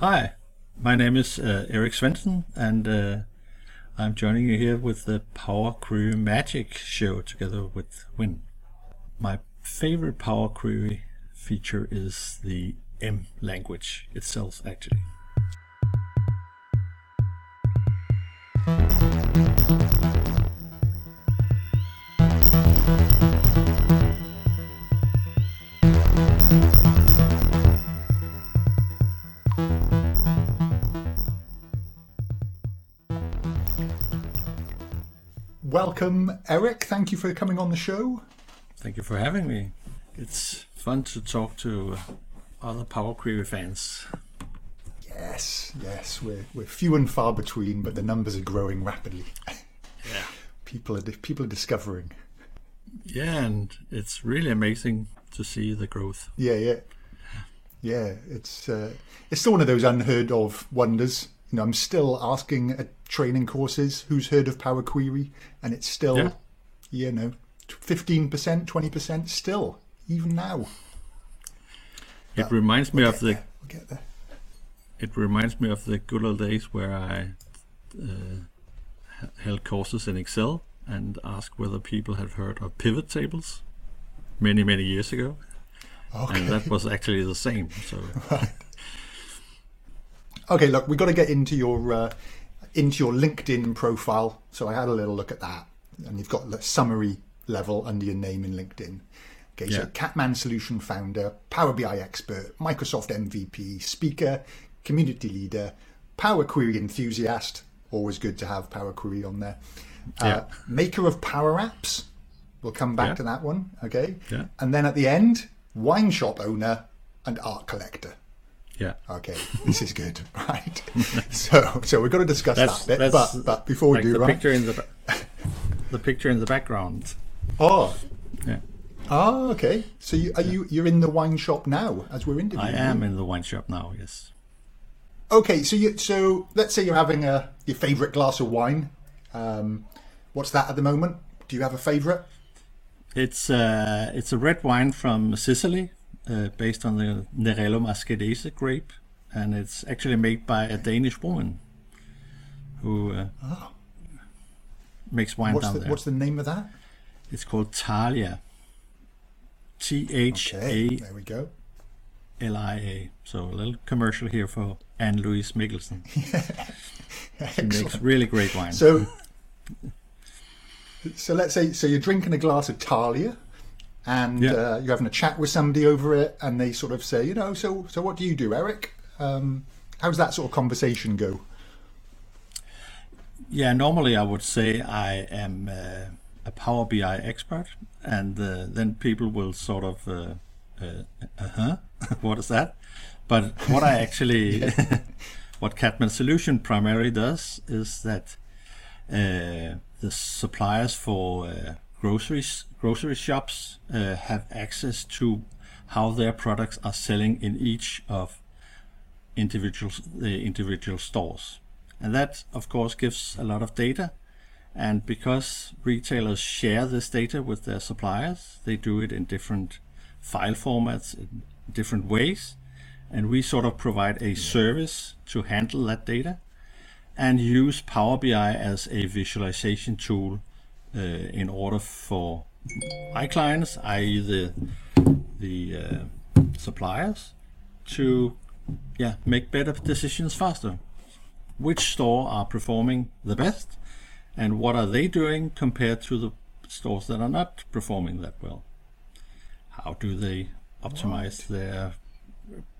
Hi, my name is uh, Erik Svensen, and uh, I'm joining you here with the Power Query Magic show together with Wyn. My favorite Power Query feature is the M language itself, actually. Welcome, Erik. Thank you for coming on the show. Thank you for having me. It's fun to talk to other Power Query fans. Yes, yes, we're, we're few and far between, but the numbers are growing rapidly. Yeah. People are people are discovering. Yeah, and it's really amazing to see the growth. Yeah, yeah, yeah. It's uh, it's still one of those unheard of wonders. You know, I'm still asking at training courses who's heard of Power Query, and it's still, Yeah. you know, fifteen percent, twenty percent still, even now. It reminds me we'll of the We'll get there. it reminds me of the good old days where I uh, held courses in Excel and asked whether people had heard of pivot tables many many years ago, Okay. and that was actually the same. So Okay, look, we've got to get into your uh, into your LinkedIn profile. So I had a little look at that, and you've got the summary level under your name in LinkedIn. Okay, so Yeah. Catman Solution Founder, Power BI expert, Microsoft MVP, speaker, community leader, Power Query enthusiast. Always good to have Power Query on there. Uh, Yeah. Maker of Power Apps. We'll come back Yeah. to that one. Okay. Yeah. And then at the end, wine shop owner and art collector. Yeah, Okay, this is good, right? so, so we've got to discuss That's- that bit. But, but before we like do, the right? picture in the the picture in the background. Oh, Yeah, oh, okay. So you, are you you're in the wine shop now as we're I am in the wine shop now. Yes. Okay, so you so let's say you're having a your favourite glass of wine. Um, what's that at the moment? Do you have a favourite? It's uh, it's a red wine from Sicily, uh, based on the Nerello Mascalese grape, and it's actually made by a Danish woman who uh, makes wine. What's down the there. what's the name of that? It's called Thalia. T H A there we go. L I A. So a little commercial here for Anne Louise Mikkelsen. She makes really great wine. So, so let's say so you're drinking a glass of Thalia, and Yeah. uh, you're having a chat with somebody over it, and they sort of say, you know, so so what do you do, Erik? Um, how's that sort of conversation go? Yeah, normally I would say I am uh, a Power BI expert, and uh, then people will sort of, uh uh huh, what is that? But what I actually, what Catman Solution primarily does is that uh, the suppliers for uh, groceries, grocery shops uh, have access to how their products are selling in each of individual the individual stores. And that, of course, gives a lot of data. And because retailers share this data with their suppliers, they do it in different file formats, in different ways. And we sort of provide a service to handle that data and use Power BI as a visualization tool uh, in order for my clients, i.e., the the uh, suppliers, to yeah make better decisions faster. Which store are performing the best, and what are they doing compared to the stores that are not performing that well? How do they optimize their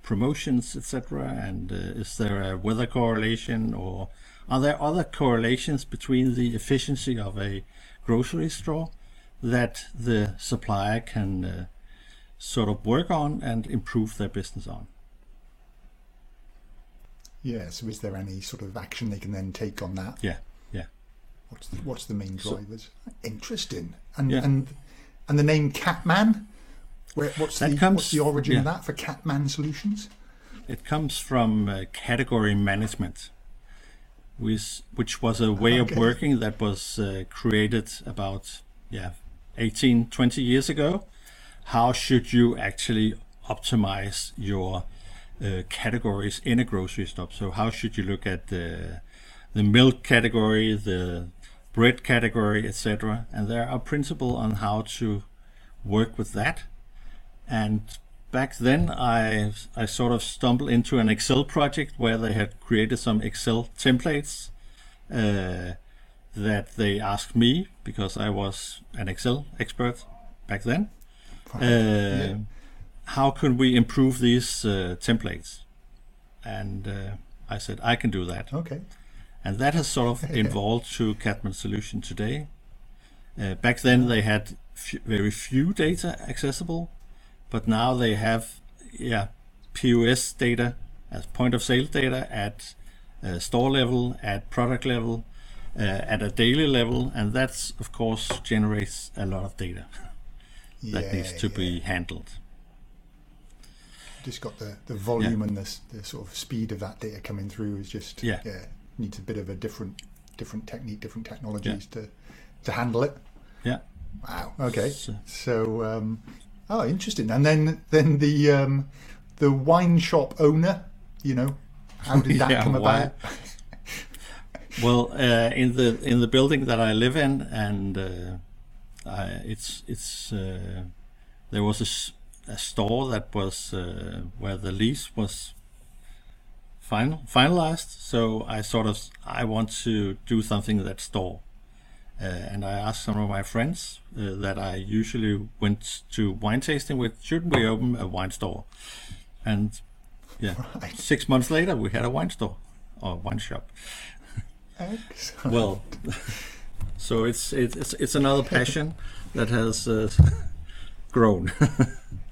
promotions, etc.? And uh, is there a weather correlation, or are there other correlations between the efficiency of a grocery store that the supplier can uh, sort of work on and improve their business on? Yeah. So is there any sort of action they can then take on that? Yeah, yeah. What's the, what's the main drivers? Interesting. And Yeah. and and the name Catman. Where, what's That the comes- what's the origin of that for Catman Solutions? It comes from uh, category management, which, which was a way of working that was uh, created about yeah 18, 20 years ago. How should you actually optimize your uh, categories in a grocery store. So how should you look at the the milk category, the bread category, etc. And there are principles on how to work with that. And back then, I I sort of stumbled into an Excel project where they had created some Excel templates uh, that they asked me because I was an Excel expert back then. Uh, yeah. How can we improve these uh, templates? And uh, I said I can do that. Okay. And that has sort of evolved to Catman Solution today. Uh, back then they had very few data accessible, but now they have yeah POS data as point of sale data at uh, store level, at product level, uh, at a daily level, and that's of course generates a lot of data that yeah, needs to yeah. be handled. Just got the, the volume yeah. and the, the sort of speed of that data coming through is just yeah, yeah needs a bit of a different different technique, different technologies to to handle it. Yeah. Wow. Okay. So, so um, oh, interesting. And then then the um, the wine shop owner, you know, how did that yeah, come about? well, uh, in the in the building that I live in, and uh, I, it's it's uh, there was a, a store that was uh, where the lease was final finalized. So I sort of I want to do something that store. Uh, and I asked some of my friends uh, that I usually went to wine tasting with, shouldn't we open a wine store? And yeah, right. six months later, we had a wine store or wine shop. Excellent. well, so it's it's it's another passion that has uh, grown.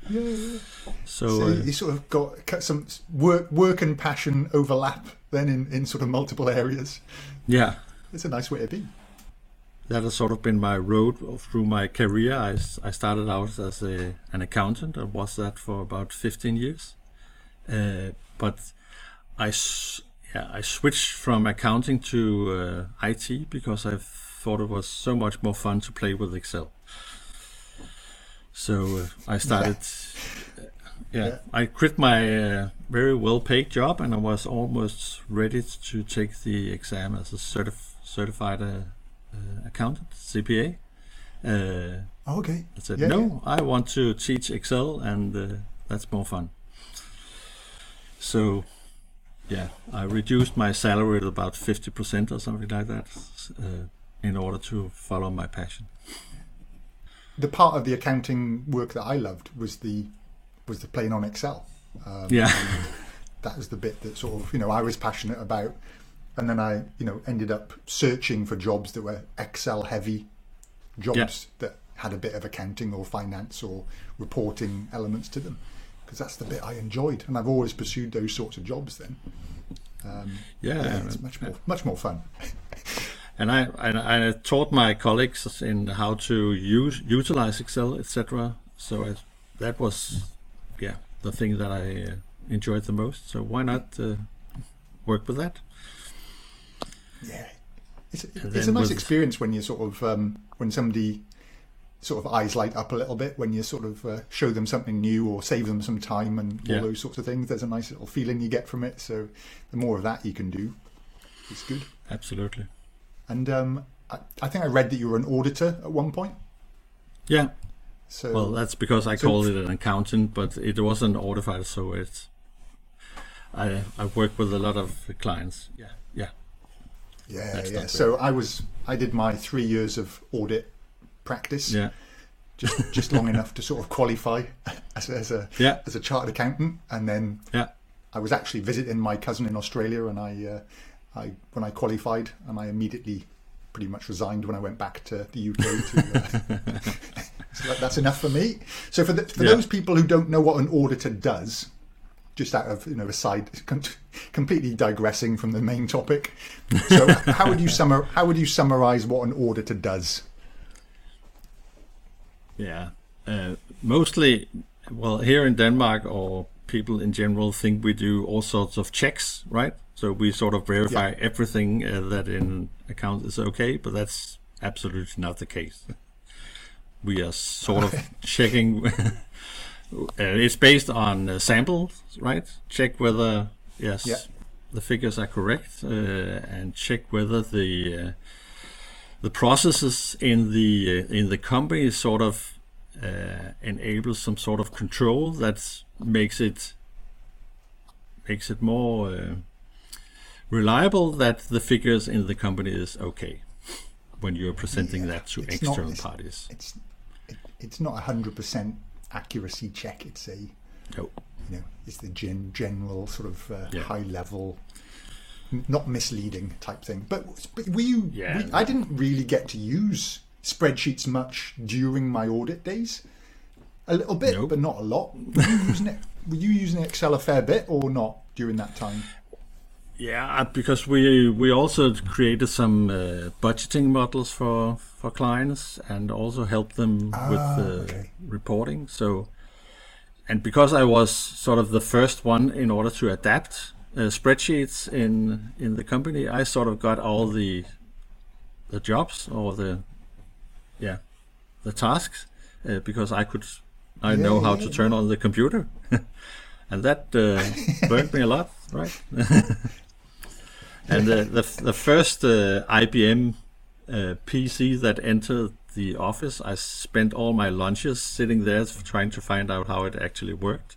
yeah, yeah. So, so uh, you sort of got some work work and passion overlap then in in sort of multiple areas. Yeah, it's a nice way to be that has sort of been my road through my career. I, I started out as a, an accountant. I was that for about 15 years. Uh, but I, yeah, I switched from accounting to uh, IT because I thought it was so much more fun to play with Excel. So uh, I started. Yeah. Yeah, yeah, I quit my uh, very well-paid job, and I was almost ready to take the exam as a certif- certified uh, uh, accountant, CPA. Uh, oh, okay. I said, yeah, no, yeah. I want to teach Excel and uh, that's more fun. So, yeah, I reduced my salary to about 50% or something like that uh, in order to follow my passion. The part of the accounting work that I loved was the was the playing on Excel. Um, yeah. that was the bit that sort of, you know, I was passionate about and then I, you know, ended up searching for jobs that were Excel heavy, jobs yeah. that had a bit of accounting or finance or reporting elements to them, because that's the bit I enjoyed, and I've always pursued those sorts of jobs. Then, um, yeah, yeah, it's much more much more fun. and I, I, I taught my colleagues in how to use utilize Excel, etc. So I, that was, yeah, the thing that I uh, enjoyed the most. So why not uh, work with that? Yeah, it's, it's a nice experience when you sort of um, when somebody sort of eyes light up a little bit when you sort of uh, show them something new or save them some time and all yeah. those sorts of things. There's a nice little feeling you get from it. So the more of that you can do, it's good. Absolutely. And um, I, I, think I read that you were an auditor at one point. Yeah. So well, that's because I so called it an accountant, but it wasn't auditor, so it's. I I work with a lot of clients. Yeah, yeah. Yeah. So I was I did my three years of audit practice. Yeah. Just just long enough to sort of qualify as, as a yeah. as a chartered accountant, and then yeah. I was actually visiting my cousin in Australia, and I uh, I when I qualified, and I immediately pretty much resigned when I went back to the UK. To, uh, so that, that's enough for me. So for the, for yeah. those people who don't know what an auditor does, just out of you know a side completely digressing from the main topic. So how would you summar how would you summarize what an auditor does? Yeah uh, mostly well here in denmark or people in general think we do all sorts of checks right? So we sort of verify yeah. everything uh, that in account is okay but that's absolutely not the case. We are sort of checking it's based on uh, samples, right? Check whether yes, Yeah. the figures are correct, uh, and check whether the uh, the processes in the uh, in the company sort of uh, enable some sort of control that makes it makes it more uh, reliable that the figures in the company is okay when you're presenting Yeah, that to not- external it's- parties. It's it's not a hundred percent accuracy check. It's a you know it's the gen, general sort of uh, Yeah. high level, n- not misleading type thing. But, but were you? Yeah. we- I didn't really get to use spreadsheets much during my audit days. A little bit, Nope. but not a lot. Were you using it? Were you using Excel a fair bit or not during that time? Yeah, because we we also created some uh, budgeting models for for clients and also helped them with Ah, the okay. reporting. So, and because I was sort of the first one in order to adapt uh, spreadsheets in in the company, I sort of got all the the jobs or the yeah the tasks uh, because I could I Yeah, know how yeah, to turn on the computer, and that uh, burned me a lot, right? and the the, the first uh, IBM uh, PC that entered the office, I spent all my lunches sitting there trying to find out how it actually worked.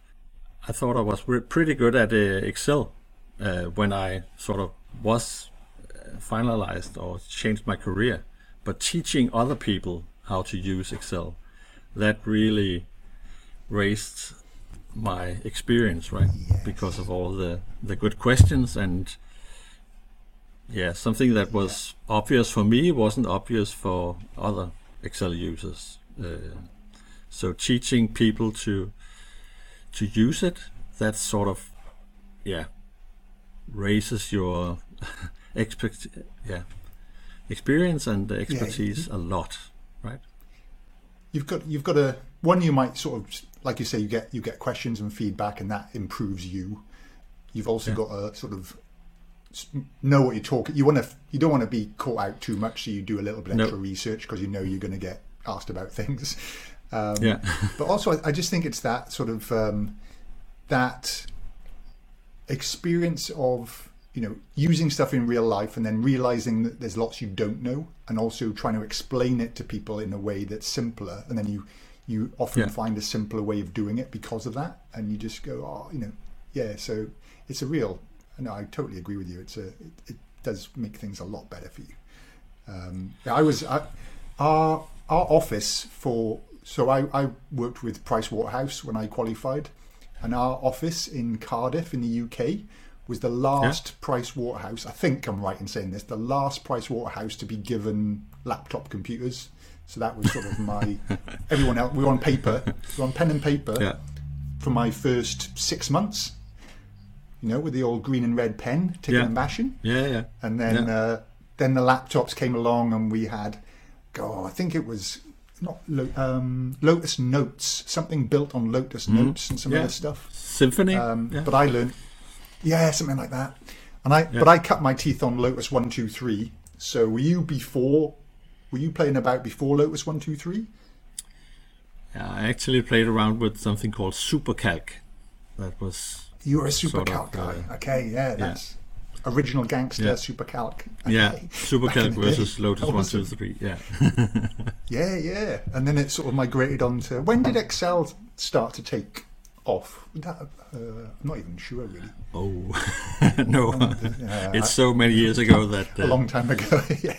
I thought I was re- pretty good at uh, Excel uh, when I sort of was uh, finalized or changed my career, but teaching other people how to use Excel, that really raised my experience, right? Because of all the the good questions and yeah, something that was obvious for me wasn't obvious for other Excel users. Uh, so teaching people to to use it, that sort of yeah raises your expect yeah experience and expertise a lot, right? you've got you've got a one you might sort of like you say you get you get questions and feedback and that improves you you've also Yeah. got a sort of know what you're talking you want to you don't want to be caught out too much so you do a little bit extra research because you know you're going to get asked about things um, Yeah. but also I, I just think it's that sort of um, that experience of you know using stuff in real life and then realizing that there's lots you don't know and also trying to explain it to people in a way that's simpler and then you you often Yeah. find a simpler way of doing it because of that and you just go oh you know yeah so it's a real no i totally agree with you it's a it, it does make things a lot better for you um, I was I, our our office for so I, I worked with Price Waterhouse when I qualified, and our office in Cardiff in the UK was the last Price Waterhouse. I think I'm right in saying this. The last Price Waterhouse to be given laptop computers. So that was sort of my everyone else. We were on paper, we were on pen and paper Yeah. for my first six months. You know, with the old green and red pen, ticking Yeah. and bashing Yeah, yeah. and then Yeah. uh, then the laptops came along and we had oh I think it was not um, Lotus Notes something built on Lotus Notes and some. Yeah. other stuff Symphony. um, yeah. but I learned yeah something like that and I but I cut my teeth on Lotus one two three so were you before were you playing about before Lotus one two three Yeah, I actually played around with something called SuperCalc. That was you were a super Sort of, calc guy uh, okay yeah that's original gangster Yeah. super calc yeah Okay. Back in SuperCalc versus. Lotus One. Two Yeah, Yeah, yeah. And then it sort of migrated on to when did Excel start to take off? That, uh, I'm not even sure really. oh no, Yeah, it's so many years ago that a uh, long time ago. yeah,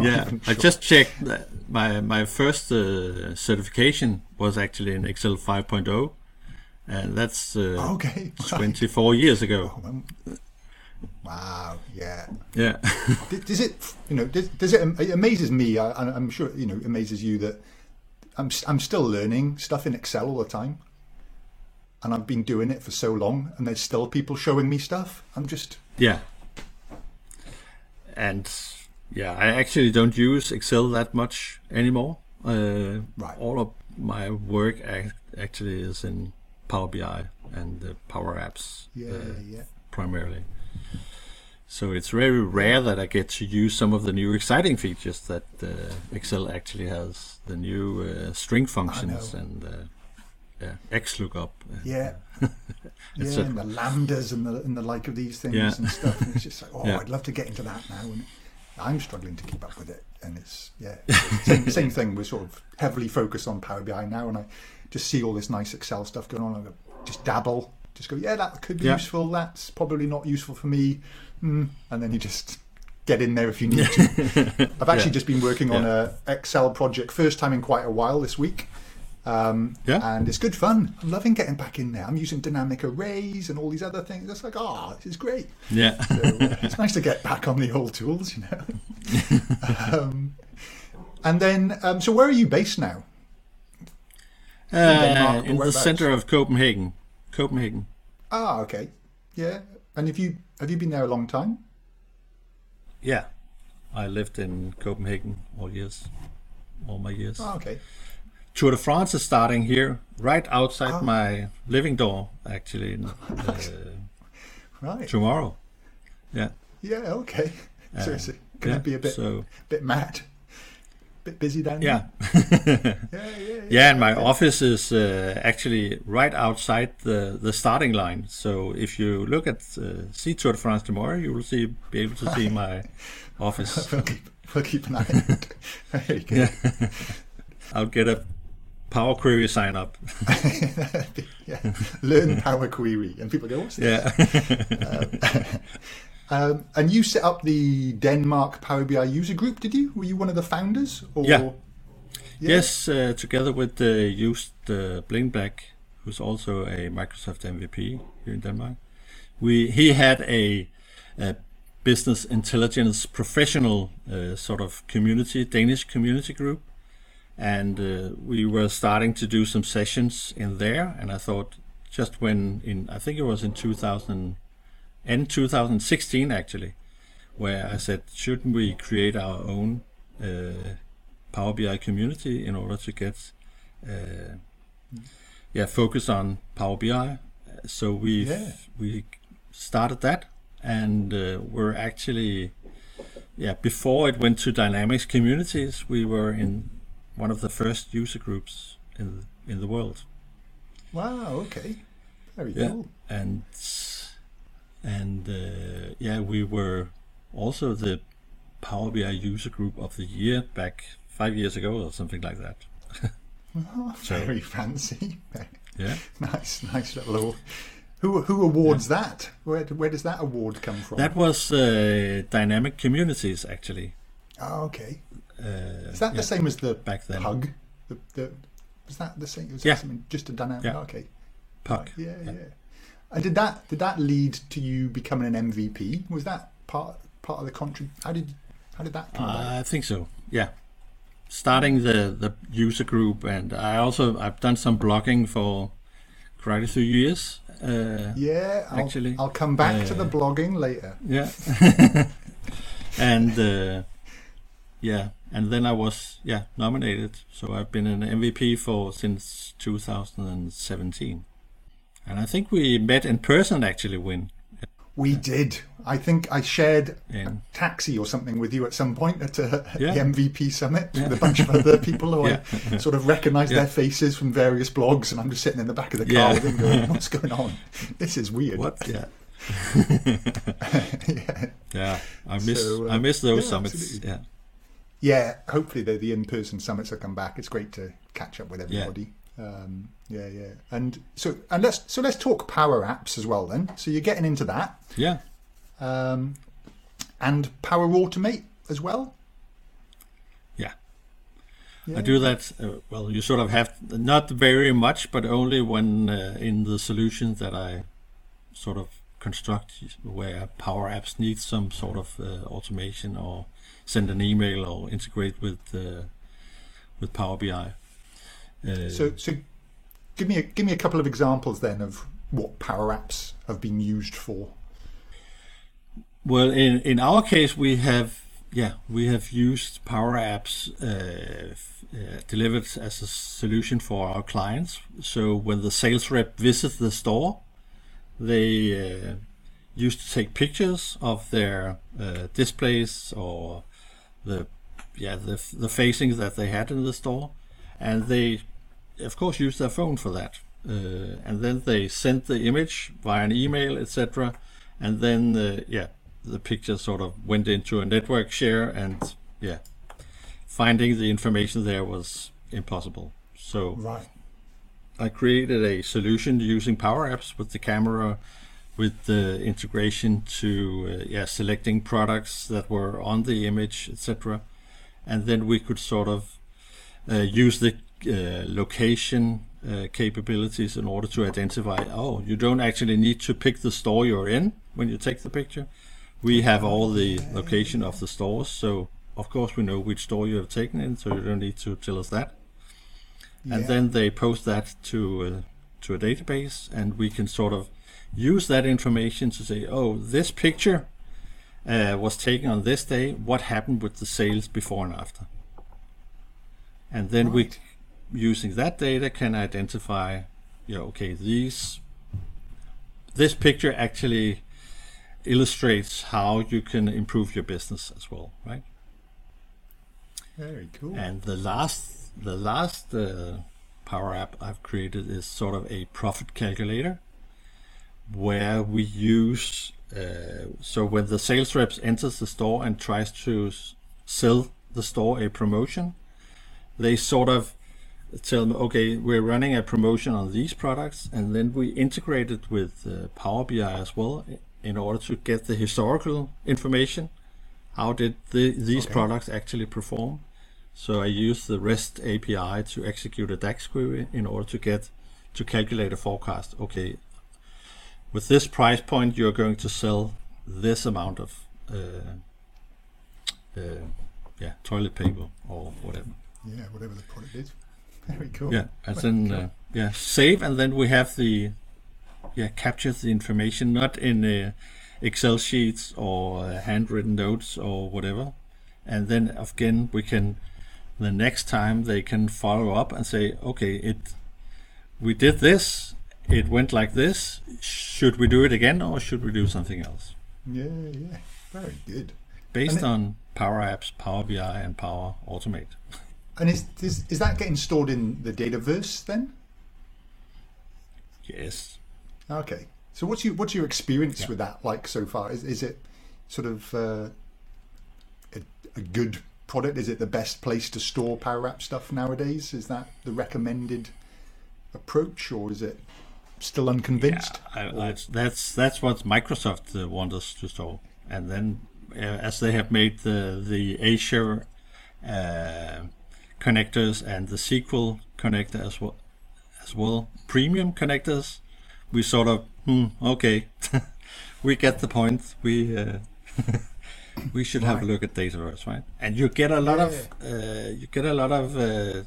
yeah. even I just checked that my my first uh, certification was actually in Excel 5.0, and that's uh, okay. 24 years ago. Wow. Yeah. Yeah, Does it? You know? Does, does it? It amazes me. And I'm sure you know. It amazes you that I'm I'm still learning stuff in Excel all the time. And I've been doing it for so long, and there's still people showing me stuff. I'm just yeah, and yeah. I actually don't use Excel that much anymore. Uh, Right. All of my work ac- actually is in Power BI and the Power Apps. yeah, uh, yeah. primarily. So it's very rare that I get to use some of the new exciting features that uh, Excel actually has. The new uh, string functions and uh, yeah, XLOOKUP. and, Yeah. Yeah, and the lambdas and the and the like of these things Yeah. and stuff. And it's just like, oh, Yeah. I'd love to get into that now. And I'm struggling to keep up with it. And it's yeah, same, same thing. We're sort of heavily focused on Power BI now, and I just see all this nice Excel stuff going on. I go, just dabble, just go, yeah, that could be Yeah. useful. That's probably not useful for me. Mm. And then you just get in there if you need to. I've actually Yeah. just been working on Yeah. a Excel project, first time in quite a while this week. Um, Yeah. and it's good fun. I'm loving getting back in there. I'm using dynamic arrays and all these other things. It's like, oh, this is great. yeah. So, uh, it's nice to get back on the old tools, you know. um, and then, um, so where are you based now? Denmark, Uh, in the center of Copenhagen. Copenhagen. Ah, okay, yeah. And have you have you been there a long time? Yeah. I lived in Copenhagen all years, all my years. Ah, okay. Tour de France is starting here, right outside Oh. my living door, actually, in, uh, Right. tomorrow. Yeah. Yeah. Okay. so Uh, it's going to yeah, be a bit So bit mad, busy down yeah, there. Yeah. Yeah. Yeah. yeah, and my office is uh, actually right outside the the starting line. So if you look at uh, see Tour de France tomorrow, you will see be able to see my office. we'll keep we'll keep an eye on it. Very good. Yeah. I'll get a Power Query sign up. yeah. Learn Power Query, and people go, "What's this?" Yeah. Um, and you set up the Denmark Power BI user group, did you? Were you one of the founders? Or... Yeah. Yeah. Yes, uh, together with uh, Just uh, Blindbæk, who's also a Microsoft MVP here in Denmark. We he had a, a business intelligence professional uh, sort of community, Danish community group, and uh, we were starting to do some sessions in there. And I thought, just when in I think it was in 2000 and 2016 actually, where I said, shouldn't we create our own uh, Power BI community in order to get uh, yeah focus on Power BI. So we Yeah. we started that, and uh, we're actually yeah before it went to Dynamics communities, we were in one of the first user groups in in the world. Wow, okay. Very Yeah. cool. and and uh, yeah, we were also the Power BI user group of the year back five years ago or something like that. Oh, So- very fancy. Yeah. nice, nice little. award. Who who awards that? Where where does that award come from? That was uh, Dynamic Communities actually. oh, okay. Uh, Is that yeah, the same as the back then? pug? The, the was that the same? Was Yeah. just a dynamic? Yeah. Okay. PUG. Yeah, yeah. And did that did that lead to you becoming an MVP? Was that part part of the contrib? How did how did that come about? I think so. Yeah. Starting the the user group, and I also I've done some blogging for quite a few years. Uh, Yeah, I'll, actually, I'll come back to the uh, blogging later. yeah. and uh, yeah, and then I was yeah nominated. So I've been an MVP for since 2017, and I think we met in person actually when We did. I think I shared a taxi or something with you at some point at, uh, at Yeah. the MVP summit with a bunch of other people who Yeah. I sort of recognise Yeah. their faces from various blogs, and I'm just sitting in the back of the car Yeah. with them going, "What's going on? This is weird." what yeah yeah. yeah I miss So, uh, I miss those yeah, summits absolutely. yeah Yeah, hopefully the, the in-person summits will come back. It's great to catch up with everybody. Um, yeah, yeah. And so and let's so let's talk power apps as well then. So you're getting into that. yeah Um, and Power Automate as well. yeah Yeah. I do that. Uh, well, you sort of have not very much, but only when uh, in the solutions that I sort of construct, where Power Apps need some sort of uh, automation or send an email or integrate with uh, with Power BI. Uh, So so give me a, give me a couple of examples then of what Power Apps have been used for. Well, in in our case, we have yeah we have used Power Apps uh, uh, delivered as a solution for our clients. So when the sales rep visits the store, they uh, used to take pictures of their uh, displays or the yeah the the facings that they had in the store, and they of course use their phone for that. uh, and then they sent the image via an email, etc. And then, uh, yeah, the picture sort of went into a network share, and yeah, finding the information there was impossible. So Right. I created a solution using Power Apps with the camera, with the integration to uh, yeah selecting products that were on the image, etc. And then we could sort of uh, use the location uh, capabilities in order to identify. Oh, you don't actually need to pick the store you're in when you take the picture. We have all the location of the stores, so of course we know which store you have taken in, so you don't need to tell us that and Yeah. then they post that to uh, to a database, and we can sort of use that information to say, oh, this picture uh, was taken on this day. What happened with the sales before and after? And then Right. we, using that data, can identify, yeah, okay, these. This picture actually illustrates how you can improve your business as well, right? Very cool. And the last the last uh, Power App I've created is sort of a profit calculator, where we use uh, so when the sales reps enters the store and tries to sell the store a promotion, they sort of tell them, okay, we're running a promotion on these products, and then we integrate it with uh, Power BI as well in order to get the historical information. How did the, these Okay. products actually perform? So I use the REST API to execute a DAX query in order to get to calculate a forecast. Okay, with this price point, you're going to sell this amount of uh, uh, yeah toilet paper or whatever. yeah, whatever the product is. Very cool. Yeah, and then uh, yeah save, and then we have the yeah captures the information not in uh, Excel sheets or uh, handwritten notes or whatever, and then again we can the next time they can follow up and say okay it we did this it went like this should we do it again or should we do something else Yeah, yeah. Very good. based on Power Apps, Power BI, and Power Automate. And is, is is that getting stored in the Dataverse then? Yes. Okay. So what's your what's your experience Yeah. with that like so far? Is is it sort of uh, a, a good product? Is it the best place to store Power App stuff nowadays? Is that the recommended approach, or is it still unconvinced? I, I, that's that's what Microsoft uh, want us to store, and then uh, as they have made the the Azure uh, connectors and the SQL connector as well as well premium connectors, we sort of hmm, okay, we get the point. We uh, we should have a look at Dataverse, right? And you get a lot of uh, you get a lot of uh,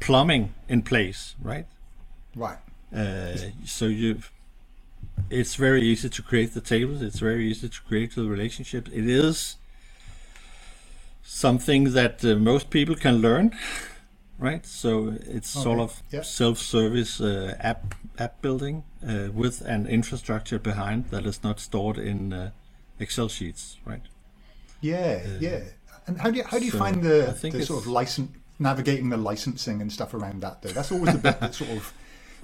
plumbing in place, right? Right. Uh, so you, it's very easy to create the tables. It's very easy to create the relationships. It is something that uh, most people can learn, right? So it's sort of yeah. self-service uh, app app building uh, with an infrastructure behind that is not stored in uh, Excel sheets, right? Yeah, yeah. And how do you how do you so find the, the sort of license navigating the licensing and stuff around that though? That's always the bit that sort of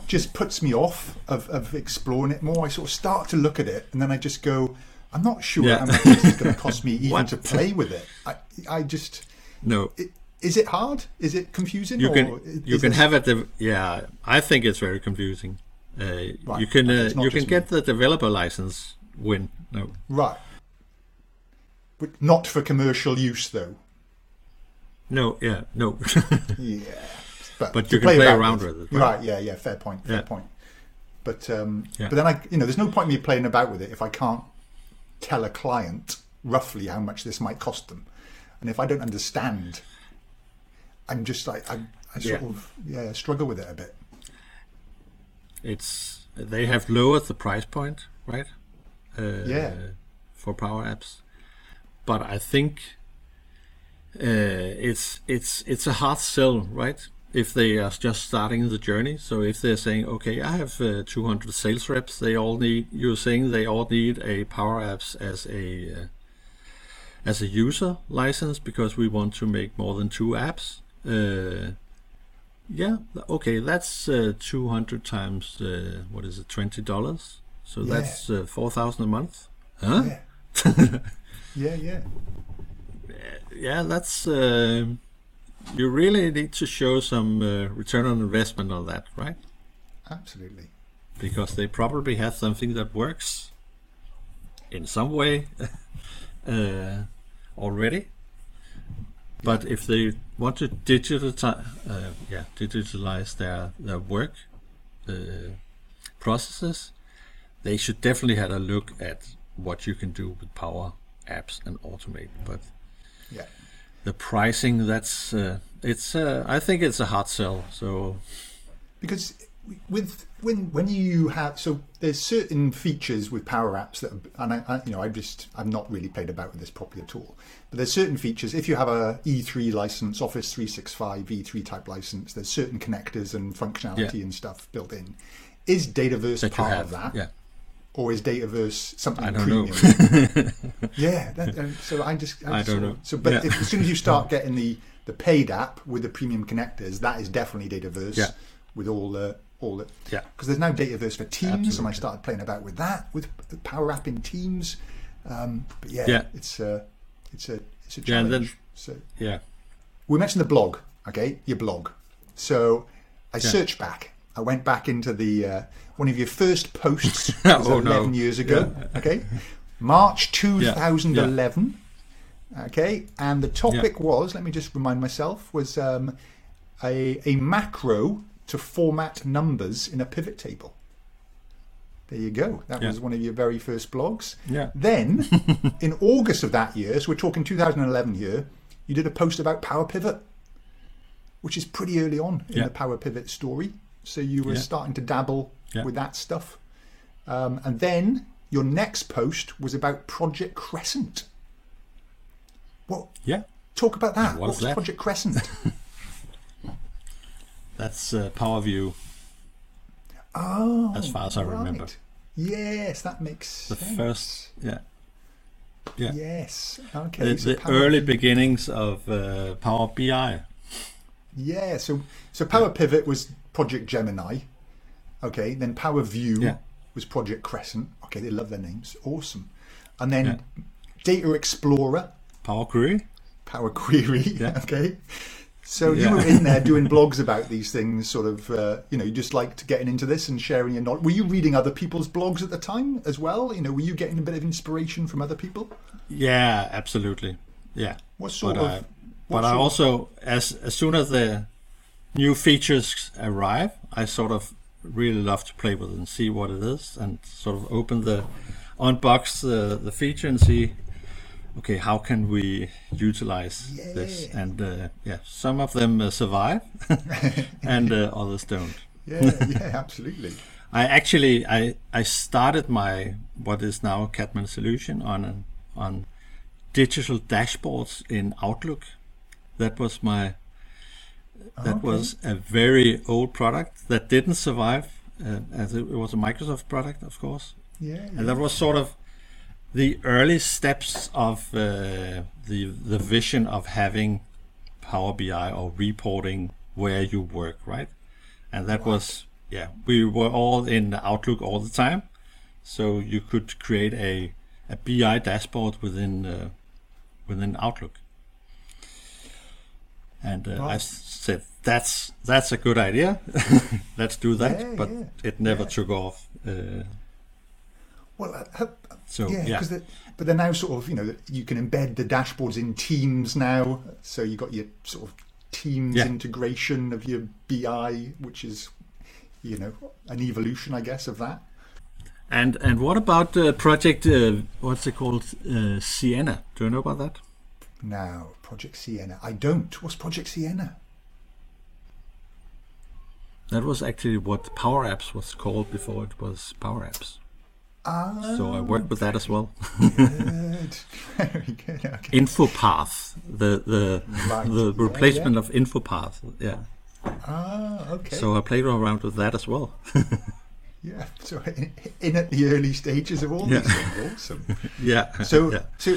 just puts me off of, of exploring it more. I sort of start to look at it and then I just go, I'm not sure Yeah. how much this is going to cost me even to play with it. I I just No, i- is it hard? Is it confusing? you or can you can have it. Yeah, I think it's very confusing. Uh, Right, You can uh, you can just me. get the developer license Wyn. No, right, but not for commercial use though. no, yeah, no. Yeah, but, But you can play about around with it, right? Right? Yeah, yeah. Fair point. Fair Yeah. point. But um, Yeah. but then I, you know, there's no point me playing about with it if I can't tell a client roughly how much this might cost them, and if I don't understand, I'm just like I, I sort Yeah. of yeah struggle with it a bit. it's they have lowered the price point, right? Uh, Yeah. For power apps, but I think uh, it's it's it's a hard sell, right? If they are just starting the journey, so if they're saying, okay, I have uh, 200 sales reps, they all need. You're saying they all need a Power Apps as a uh, as a user license because we want to make more than two apps. Uh, Yeah. Okay, that's uh, two hundred times uh, what is it? Twenty dollars. So Yeah. that's uh, four thousand a month. Huh? Yeah. yeah, yeah. Yeah, that's. Uh, you really need to show some uh, return on investment on that, right? Absolutely. Because they probably have something that works in some way uh, already. But if they want to digitalize, uh, yeah, digitalize their their work uh, processes, they should definitely have a look at what you can do with Power Apps and Automate. But Yeah. the pricing, that's uh, it's. Uh, I think it's a hard sell. So because with when when you have so there's certain features with power apps that and I, I you know I just I've not really played about with this properly at all but there's certain features if you have a E3 license Office 365 E3 type license there's certain connectors and functionality Yeah. and stuff built in is Dataverse that part of that yeah. or is Dataverse something I don't premium know. yeah that, uh, so I just I just don't sort know. so but Yeah. if, as soon as you start getting the the paid app with the premium connectors that is definitely Dataverse Yeah. with all the all the Yeah. because there's now Dataverse for Teams, and I started playing about with that with Power App in Teams. Um, but yeah, Yeah. it's a it's a it's a Yeah, challenge. then- so Yeah. we mentioned the blog, okay, your blog. So I searched back. I went back into the uh, one of your first posts Oh, no. 11 years ago. Okay, March 2011. Okay, and the topic was let me just remind myself was um, a a macro to format numbers in a pivot table. There you go. That Yeah. was one of your very first blogs. Yeah. Then, in August of that year, so we're talking 2011 here, you did a post about Power Pivot, which is pretty early on in Yeah. the Power Pivot story. So you were Yeah. starting to dabble with that stuff. Um, and then your next post was about Project Crescent. Well, Yeah. talk about that. What What's that? Project Crescent? That's uh, Power View. Oh, As far as I remember. Yes, that makes The sense. first, yeah. Yeah. Yes. Okay. The, so the early beginnings of uh, Power BI. Yeah. So so Power Pivot was Project Gemini. Okay. Then Power View Yeah. was Project Crescent. Okay, they love their names. Awesome. And then Yeah. Data Explorer, Power Query. Power Query. Yeah. Okay. So you were in there doing blogs about these things, sort of, uh, you know, you just liked getting into this and sharing your knowledge. Were you reading other people's blogs at the time as well? You know, were you getting a bit of inspiration from other people? Yeah, absolutely. Yeah. What sort but of? I, what but I sort of- also, as as soon as the new features arrive, I sort of really love to play with it and see what it is, and sort of open the unbox the the feature and see, okay, how can we utilize this? And uh, yeah, some of them uh, survive, and uh, others don't. Yeah, yeah, absolutely. I actually I I started my what is now Catman solution on an, on digital dashboards in Outlook. That was my that Okay. was a very old product that didn't survive. Uh, as it, it was a Microsoft product, of course, Yeah, and that was sort of the early steps of uh, the the vision of having Power BI or reporting where you work, right? And that was yeah, we were all in Outlook all the time, so you could create a a BI dashboard within uh, within Outlook. And uh, I said that's that's a good idea. Let's do that, Yeah, but yeah, it never yeah. took off. Uh, Well, uh, so yeah, yeah, because but they're now sort of you know you can embed the dashboards in Teams now, so you got your sort of Teams Yeah. integration of your BI, which is you know an evolution, I guess, of that. And and what about uh, project? Uh, what's it called? Uh, Sienna. Do you know about that? Now, Project Sienna. I don't. What's Project Sienna? That was actually what Power Apps was called before it was Power Apps. So I worked with that as well. good. Very good. Okay. Infopath, the the Right. the Yeah, replacement of Infopath. Yeah. Ah, okay. So I played around with that as well. yeah. So in, in at the early stages of all Yeah. these things. Awesome. yeah. So, yeah. so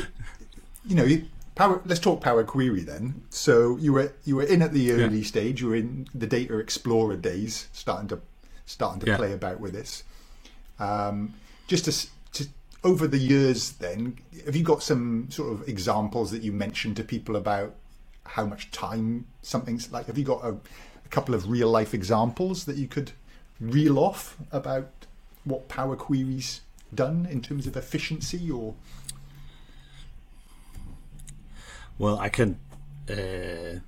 you know, you- Power. Let's talk Power Query then. So you were you were in at the early stage. You were in the Data Explorer days, starting to starting to Yeah. play about with this. Um, just to, to over the years, then have you got some sort of examples that you mentioned to people about how much time something's like? Have you got a, a couple of real life examples that you could reel off about what Power Query's done in terms of efficiency or? Well, I can, uh,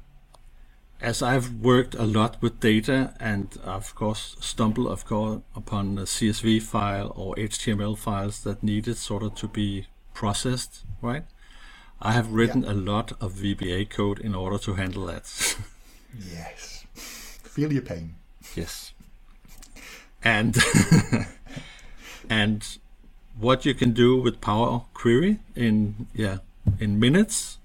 as I've worked a lot with data, and of course stumble, of course, upon a CSV file or HTML files that needed sort of to be processed, right? I have written a lot of VBA code in order to handle that. Yes. Feel your pain. Yes. And and what you can do with Power Query in yeah in minutes,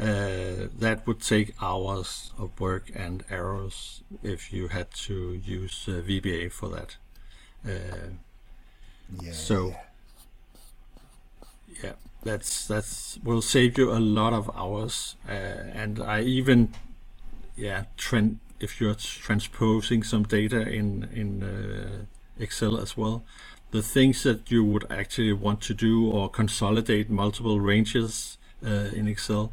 uh, that would take hours of work and errors if you had to use uh, VBA for that. Uh, Yeah. So- yeah, that's that's will save you a lot of hours, uh, and I even yeah trend if you're transposing some data in in uh, Excel as well, the things that you would actually want to do or consolidate multiple ranges uh, in Excel,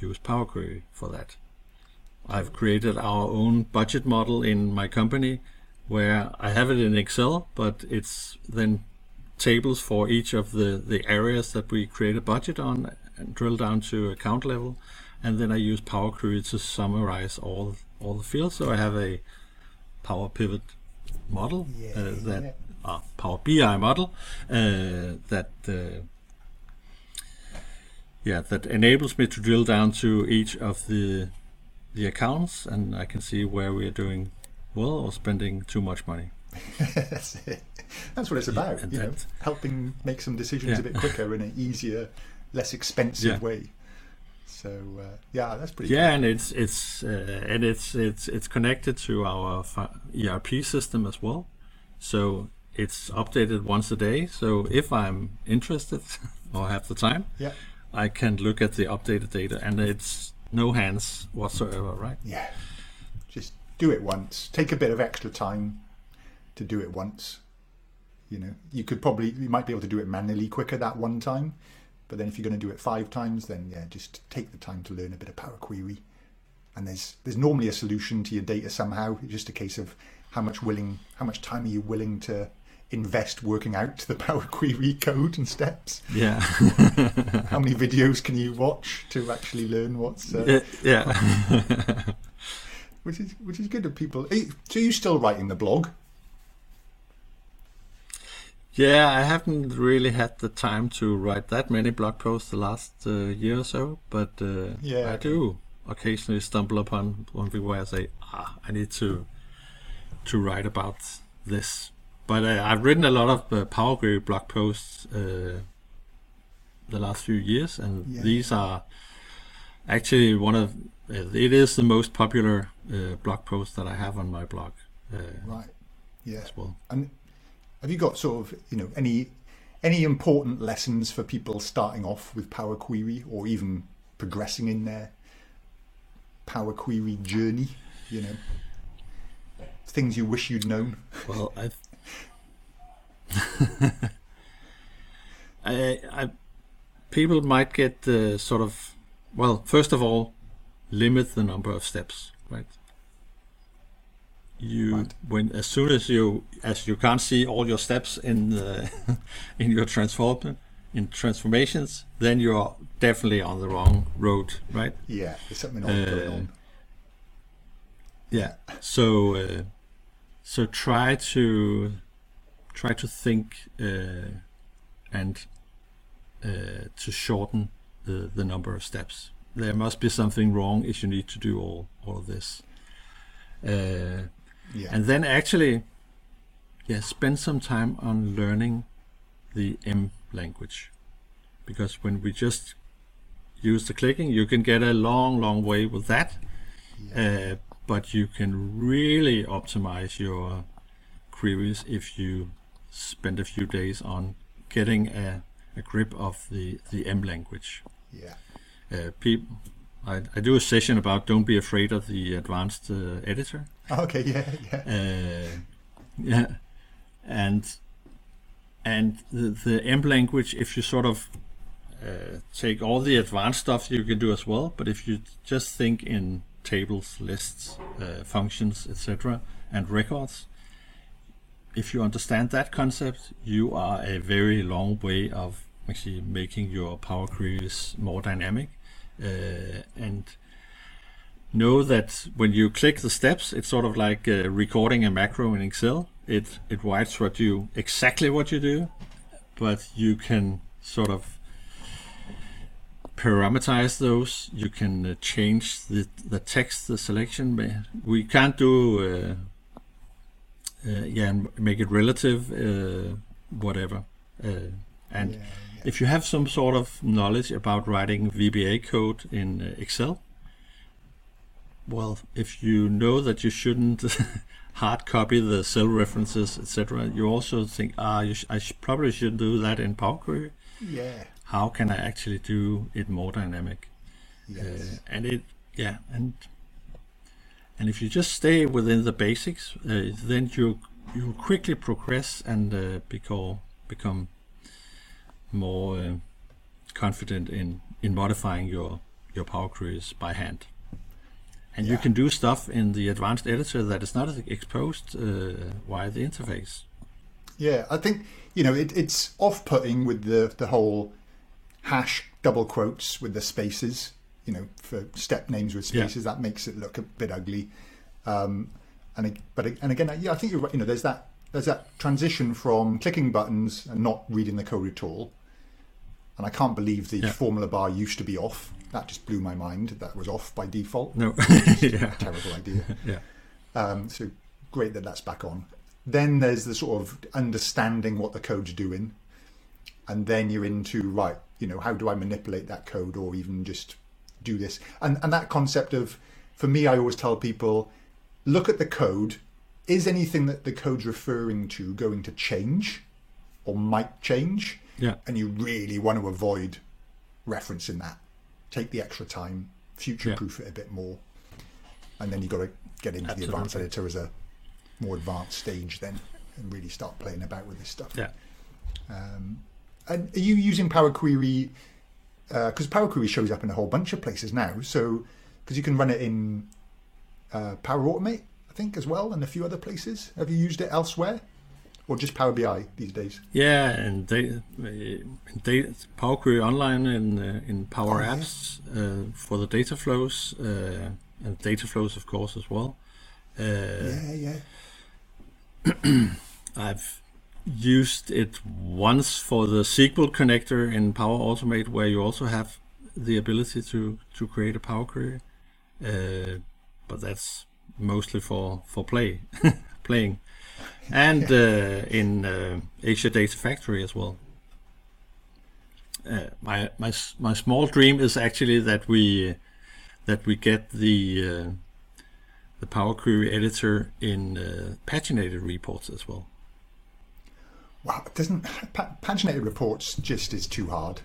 use Power Query for that. I've created our own budget model in my company where I have it in Excel, but it's then tables for each of the, the areas that we create a budget on and drill down to account level. And then I use Power Query to summarize all all the fields. So I have a Power Pivot model Yeah, uh, that yeah. uh, Power BI model uh, that uh, yeah that enables me to drill down to each of the the accounts, and I can see where we are doing well or spending too much money. That's it. That's what it's about. and you know, helping make some decisions Yeah. a bit quicker in an easier, less expensive Yeah. way. So uh, yeah, that's pretty. Yeah, and it's it's uh, and it's it's it's connected to our ERP system as well. So it's updated once a day. So if I'm interested or have the time, Yeah. I can look at the updated data, and it's no hands whatsoever, right? Yeah. Just do it once. Take a bit of extra time to do it once. You know, you could probably you might be able to do it manually quicker that one time, but then if you're going to do it five times, then yeah, just take the time to learn a bit of Power Query. And there's there's normally a solution to your data somehow. It's just a case of how much willing, how much time are you willing to invest working out the Power Query code and steps? Yeah, How many videos can you watch to actually learn what's uh, Uh, yeah. which is which is good of people. So you still writing the blog? Yeah, I haven't really had the time to write that many blog posts the last uh, year or so, but uh, Yeah. I do occasionally stumble upon one where I say, "Ah, I need to to write about this." But uh, I've written a lot of uh, Power Query blog posts uh, the last few years, and Yeah. these are actually one of uh, it is the most popular uh, blog post that I have on my blog uh, Right. Yeah. well. And have you got sort of you know any any important lessons for people starting off with Power Query or even progressing in their Power Query journey? You know, things you wish you'd known. Well, I, I, I, people might get uh, sort of, well, first of all, limit the number of steps, right? You Right. when as soon as you as you can't see all your steps in the in your transform in transformations, then you're definitely on the wrong road, right? Yeah, there's something odd going Uh, on. Yeah. So uh, so try to try to think uh, and uh, to shorten the the number of steps. There must be something wrong if you need to do all all of this. Uh, Yeah. and then actually, yeah, spend some time on learning the M language, because when we just use the clicking, you can get a long, long way with that. Uh, but you can really optimize your queries if you spend a few days on getting a, a grip of the, the M language. yeah. uh, people. I, I do a session about don't be afraid of the advanced uh, editor. Okay, yeah, yeah. Uh, yeah, and and the, the M language, if you sort of uh, take all the advanced stuff, you can do as well. But if you just think in tables, lists, uh, functions, etc., and records, if you understand that concept, you are a very long way of actually making your Power Queries more dynamic. Uh, and know that when you click the steps, it's sort of like uh, recording a macro in Excel. It it writes what you exactly what you do, but you can sort of parameterize those. You can uh, change the the text, the selection. We can't do uh, yeah, make it relative, uh, whatever. Uh, and yeah, yeah. if you have some sort of knowledge about writing VBA code in uh, Excel, well, if you know that you shouldn't hard copy the cell references, etc., you also think, ah, sh I sh probably should do that in Power Query. Yeah. How can I actually do it more dynamic? Yes. Uh, and it, yeah, and and if you just stay within the basics, uh, then you you quickly progress and uh, become become more uh, confident in in modifying your your Power Queries by hand and yeah. you can do stuff in the advanced editor that is not exposed uh, via the interface. Yeah, I think you know it, it's off-putting with the the whole hash double quotes with the spaces. You know, for step names with spaces, yeah. that makes it look a bit ugly. Um, and but and again, yeah, I think you're right. You know, there's that there's that transition from clicking buttons and not reading the code at all. And I can't believe the yeah. formula bar used to be off that just blew my mind. That was off by default. No, yeah. terrible idea. yeah. Um, so great that that's back on. Then there's the sort of understanding what the code's doing, and then you're into right. You know, how do I manipulate that code, or even just do this? And and that concept of, for me, I always tell people, look at the code. Is anything that the code's referring to going to change, or might change? Yeah. And you really want to avoid referencing that take the extra time, future proof yeah. it a bit more, and then you've got to get into Absolutely. the advanced editor as a more advanced stage then and really start playing about with this stuff. Yeah. Um, and are you using Power Query? Because uh, Power Query shows up in a whole bunch of places now. So because you can run it in uh, Power Automate, I think, as well, and a few other places. Have you used it elsewhere? or just Power BI these days? Yeah, and they, they Power Query Online in uh, in Power oh, Apps yeah. uh, for the data flows uh, and data flows, of course, as well. Uh, yeah, yeah. I've used it once for the SQL connector in Power Automate, where you also have the ability to to create a Power Query, uh, but that's mostly for for play playing and uh, in uh, Azure Data Factory as well. Uh, my my my small dream is actually that we that we get the uh, the Power Query editor in uh, paginated reports as well. Wow, doesn't paginated reports just is too hard.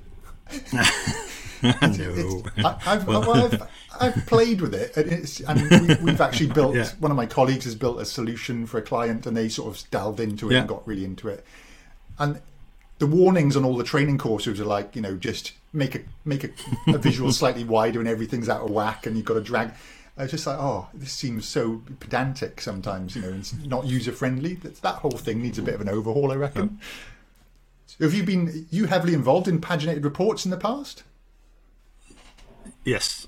no. I, have well, I've, I've, played with it, and, it's, and we, have actually built. Yeah. One of my colleagues has built a solution for a client, and they sort of delved into it yeah. and got really into it. And the warnings on all the training courses are like, you know, just make a make a, a visual slightly wider, and everything's out of whack, and you've got to drag. I was just like, oh, this seems so pedantic sometimes, you know, and not user friendly. That, that whole thing needs a bit of an overhaul, I reckon. Have you been you heavily involved in paginated reports in the past? Yes.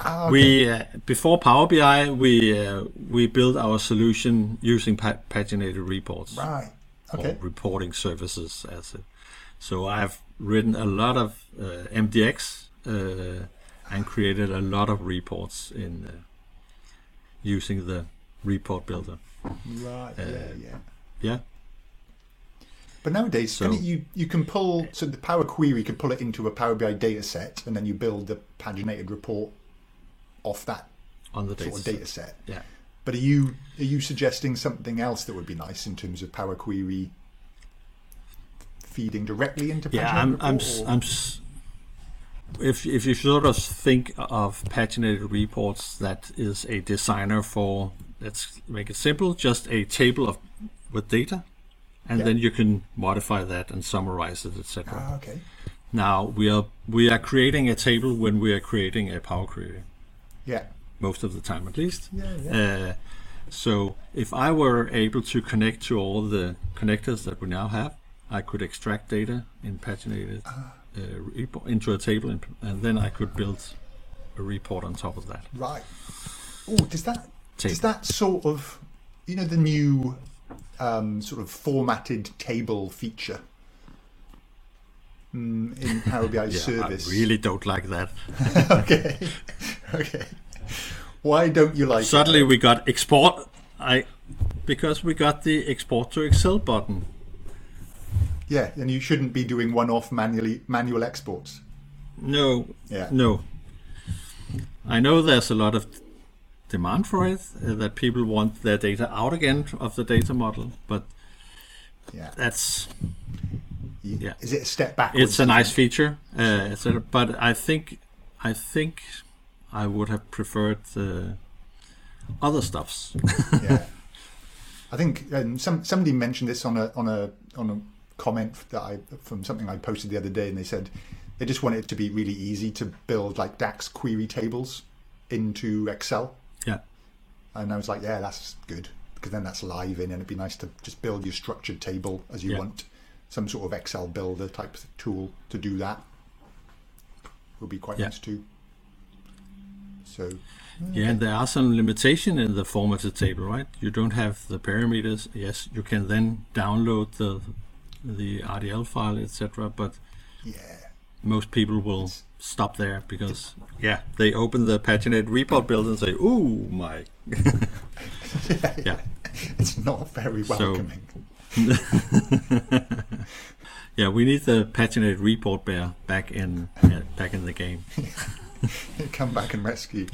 Ah, okay. We uh, before Power BI, we uh, we built our solution using pa- paginated reports. Right. Okay. Or reporting services as it. So I've written a lot of uh, MDX uh, and created a lot of reports in uh, using the report builder. Right. yeah. Uh, yeah. Yeah. But nowadays, so, can it, you you can pull so the Power Query can pull it into a Power BI data set, and then you build the paginated report off that on the sort data of data set. Yeah. But are you are you suggesting something else that would be nice in terms of Power Query feeding directly into yeah, I'm I'm, I'm if if you sort of think of paginated reports, that is a designer for let's make it simple, just a table of with data, and Yeah. then you can modify that and summarize it, etc. Ah, okay. Now we are we are creating a table when we are creating a Power Query, Yeah. most of the time at least. Yeah, yeah. Uh, so if I were able to connect to all the connectors that we now have, I could extract data in paginated uh, report into a table, and, and then I could build a report on top of that. Right. Oh, does that does that sort of you know the new um, sort of formatted table feature mm, in Power BI Yeah, service? I really don't like that. okay. okay. Why don't you like it? Suddenly we got export. I because we got the export to Excel button. Yeah, and you shouldn't be doing one-off manually manual exports. No, Yeah. no. I know there's a lot of demand for it, uh, that people want their data out again of the data model, but Yeah. that's yeah. Is it a step back? it's a nice feature, uh, etc. But I think I think I would have preferred uh, other stuffs. yeah. I think um, some somebody mentioned this on a on a on a comment that I from something I posted the other day, and they said they just want it to be really easy to build like DAX query tables into Excel. yeah, And I was like, yeah, that's good because then that's live in, and it'd be nice to just build your structured table as you Yeah. want. Some sort of Excel builder type tool to do that would be quite Yeah. nice too. So yeah. And there are some limitation in the formatted table, right? You don't have the parameters. Yes, you can then download the the RDL file, etc. But yeah, most people will stop there because yeah they open the paginated report build and say ooh my yeah it's not very So- welcoming. yeah we need the paginated report bear back in yeah, back in the game Come back and rescue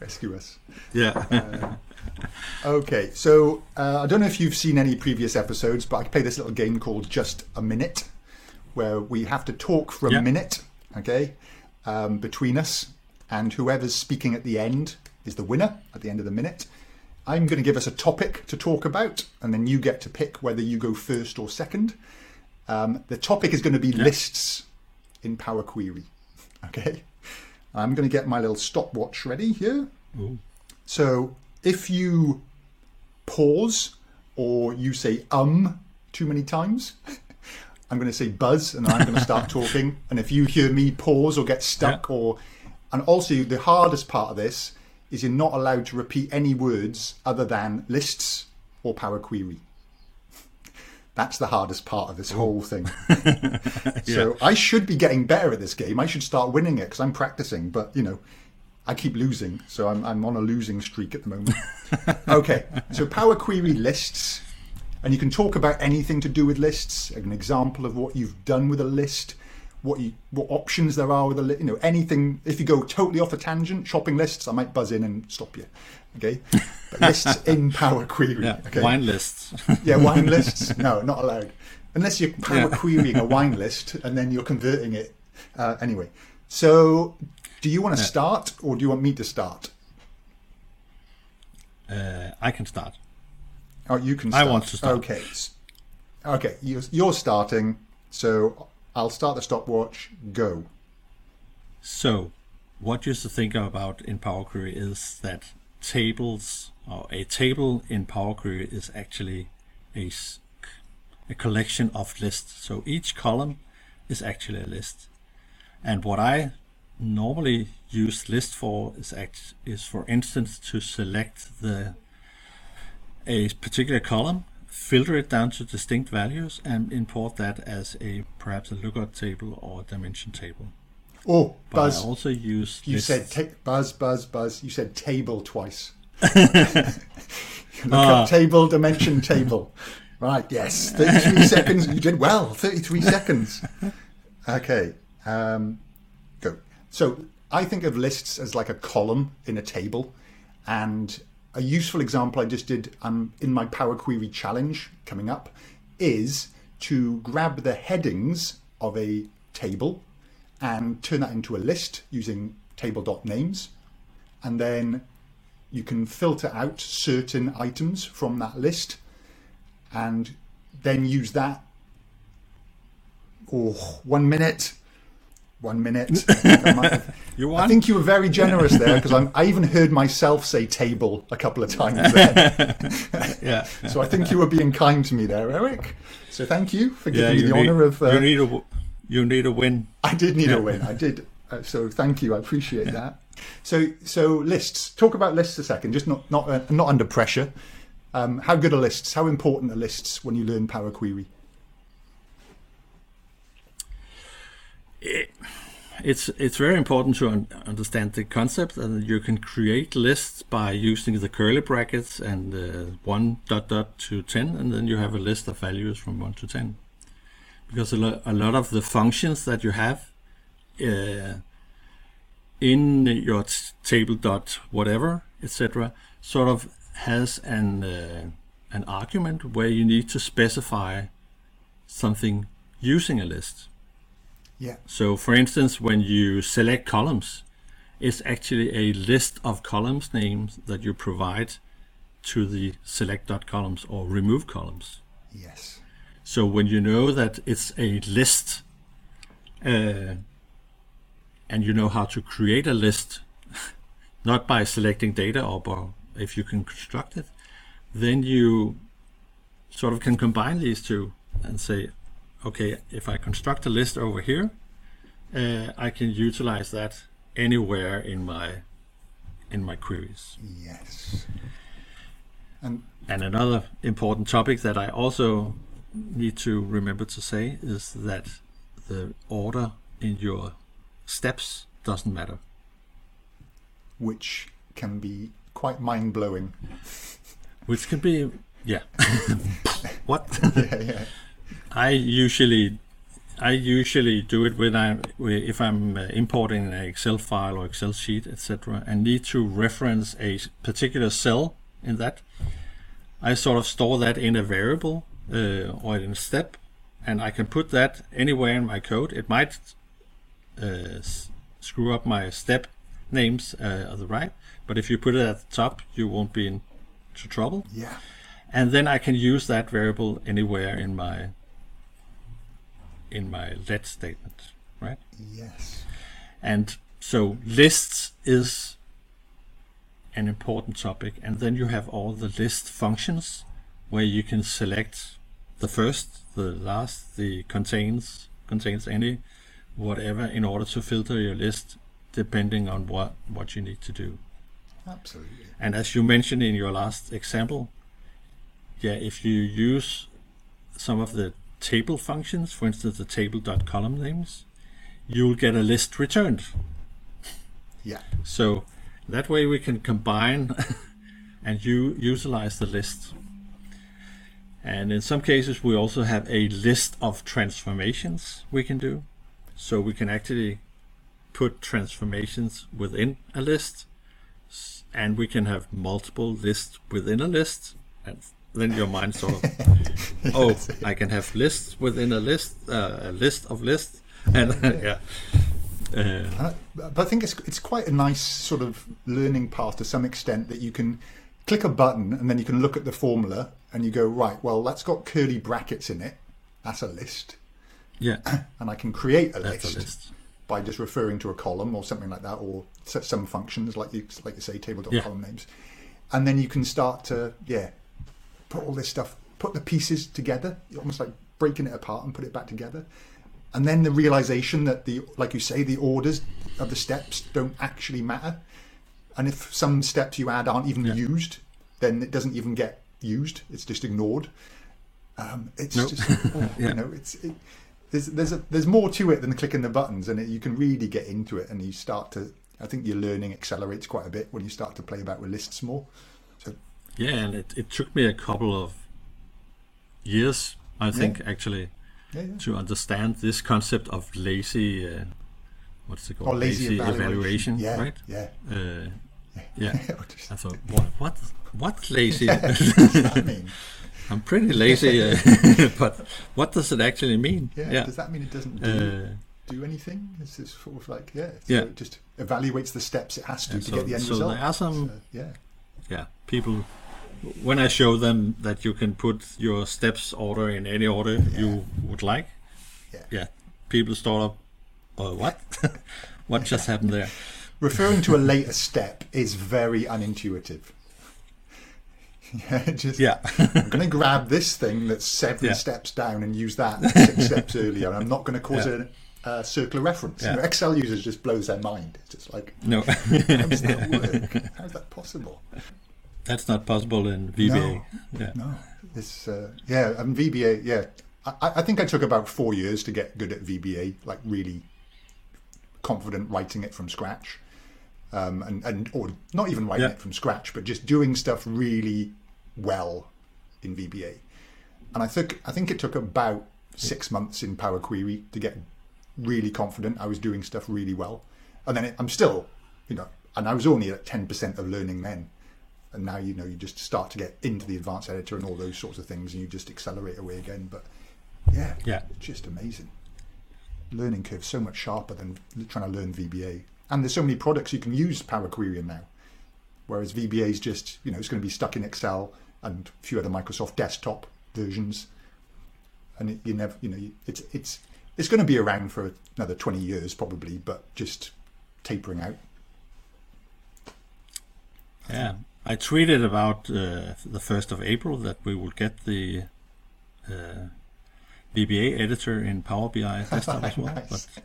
rescue us. yeah um, Okay, so uh, I don't know if you've seen any previous episodes, but I play this little game called Just a Minute, where we have to talk for a Yeah. minute, okay, um, between us, and whoever's speaking at the end is the winner at the end of the minute. I'm going to give us a topic to talk about, and then you get to pick whether you go first or second. Um, the topic is going to be lists in Power Query. Okay, I'm going to get my little stopwatch ready here. Ooh. So if you pause or you say um too many times, I'm going to say buzz and I'm going to start talking. And if you hear me pause or get stuck, or and also the hardest part of this is you're not allowed to repeat any words other than lists or Power Query. That's the hardest part of this whole thing. So I should be getting better at this game. I should start winning it because I'm practicing. But you know, I keep losing, so I'm, I'm on a losing streak at the moment. okay, so Power Query lists, and you can talk about anything to do with lists. An example of what you've done with a list, what you what options there are with a list. You know, anything. If you go totally off a tangent, shopping lists, I might buzz in and stop you. Okay, but lists in Power Query. yeah okay? wine lists Yeah, wine lists. No, not allowed. Unless you're power Yeah. querying a wine list and then you're converting it. Uh, anyway, so do you want to start or do you want me to start? uh, I can start Oh, you can. I want to start. Okay. Okay, you're, you're starting. So I'll start the stopwatch. Go. So, what you should think about in Power Query is that tables or a table in Power Query is actually a, a collection of lists. So each column is actually a list. And what I normally use list for is act, is for instance to select the a particular column, filter it down to distinct values, and import that as a perhaps a lookup table or a dimension table. Oh, But Buzz, I also use you lists. said ta- Buzz, Buzz, Buzz. You said table twice. Look Ah. up table, dimension table. Right, yes. 33 seconds. You did well. 33 seconds. Okay. Um. So I think of lists as like a column in a table. And a useful example I just did um, in my Power Query challenge coming up is to grab the headings of a table and turn that into a list using table.names. And then you can filter out certain items from that list and then use that. Oh, one minute. One minute. I You I think you were very generous there because I even heard myself say table a couple of times then. yeah. So I think you were being kind to me there, Erik. So thank you for Yeah, giving me the need, honour of. Uh, you need a you need a win. I did need Yeah. a win. I did. Uh, so thank you. I appreciate that. So so lists. Talk about lists a second. Just not not uh, not under pressure. Um, how good are lists? How important are lists when you learn Power Query? It's it's very important to un- understand the concept and you can create lists by using the curly brackets and uh, one dot dot to ten, and then you have a list of values from one to ten. Because a, lo- a lot of the functions that you have uh, in your t- table dot whatever etc. sort of has an uh, an argument where you need to specify something using a list. Yeah. So, for instance, when you select columns, it's actually a list of columns names that you provide to the select.columns or remove columns. Yes. So, when you know that it's a list uh, and you know how to create a list, not by selecting data or by, if you can construct it, then you sort of can combine these two and say, okay, if I construct a list over here, uh, I can utilize that anywhere in my in my queries. Yes. And And another important topic that I also need to remember to say is that the order in your steps doesn't matter. which can be quite mind blowing. Which can be, yeah. what? yeah, yeah. I usually, I usually do it when I, if I'm uh, importing an Excel file or Excel sheet, etc., and need to reference a particular cell in that. I sort of store that in a variable uh, or in a step, and I can put that anywhere in my code. It might uh, screw up my step names uh, on the right, but if you put it at the top, you won't be in trouble Yeah. and then I can use that variable anywhere in my in my let statement, right? Yes. And so lists is an important topic, and then you have all the list functions where you can select the first, the last, the contains contains any, whatever, in order to filter your list depending on what what you need to do. Absolutely. And as you mentioned in your last example, yeah, if you use some of the table functions, for instance, the table.column names, you'll get a list returned. Yeah. So that way we can combine and you utilize the list. And in some cases, we also have a list of transformations we can do. So we can actually put transformations within a list, and we can have multiple lists within a list. And then your mind sort of, oh, I can have lists within a list, uh, a list of lists, and yeah. Uh, Uh, but I think it's it's quite a nice sort of learning path to some extent that you can click a button and then you can look at the formula and you go right. Well, that's got curly brackets in it. That's a list, yeah, and I can create a list, a list. by just referring to a column or something like that, or some functions like you like you say table.column names, and then you can start to yeah put all this stuff, put the pieces together, almost like breaking it apart and put it back together. And then the realization that the, like you say, the orders of the steps don't actually matter. And if some steps you add aren't even Yeah. used, then it doesn't even get used. It's just ignored. Um, it's Nope. just, oh, Yeah. you know, it's it, there's there's a, there's more to it than clicking the buttons, and it, you can really get into it, and you start to. I think your learning accelerates quite a bit when you start to play about with lists more. So Yeah, and it, it took me a couple of years, I think, actually, yeah, yeah. to understand this concept of lazy, uh, what's it called? Or lazy, evaluation. Yeah, right? Yeah. Uh, yeah. I thought, what, what, what lazy? that mean? I'm pretty lazy, uh, but what does it actually mean? Yeah. Does that mean it doesn't do? Uh, do anything? Is this sort of like yeah? So Yeah. It just evaluates the steps it has to Yeah, to so- get the end so result. there are some- So, yeah. yeah people when i show them that you can put your steps order in any order you would like Yeah. people start up uh, what what just happened there Referring to a later step is very unintuitive. Yeah, just yeah I'm going to grab this thing that's seven Yeah. steps down and use that six steps earlier. I'm not going to cause Yeah. a, a circular reference. You know, Excel users just blows their mind. It's just like, no how does that work? How's that possible? That's not possible in vba yeah No, this uh, yeah, and VBA. Yeah, I, I think I took about four years to get good at VBA, like really confident writing it from scratch, um, and and or not even writing Yeah. it from scratch, but just doing stuff really well in VBA. And I think I think it took about six months in Power Query to get really confident. I was doing stuff really well, and then it, I'm still, you know, and I was only at ten percent of learning then and now you know you just start to get into the advanced editor and all those sorts of things and you just accelerate away again. But yeah Yeah. just amazing. Learning curve so much sharper than trying to learn vba and there's so many products you can use power query in now. Whereas vba is just you know it's going to be stuck in excel and a few other microsoft desktop versions. And it, you never you know it's it's it's going to be around for another 20 years probably but just tapering out. Yeah, I tweeted about uh, the first of April that we would get the uh, VBA editor in Power BI desktop as well, Nice. but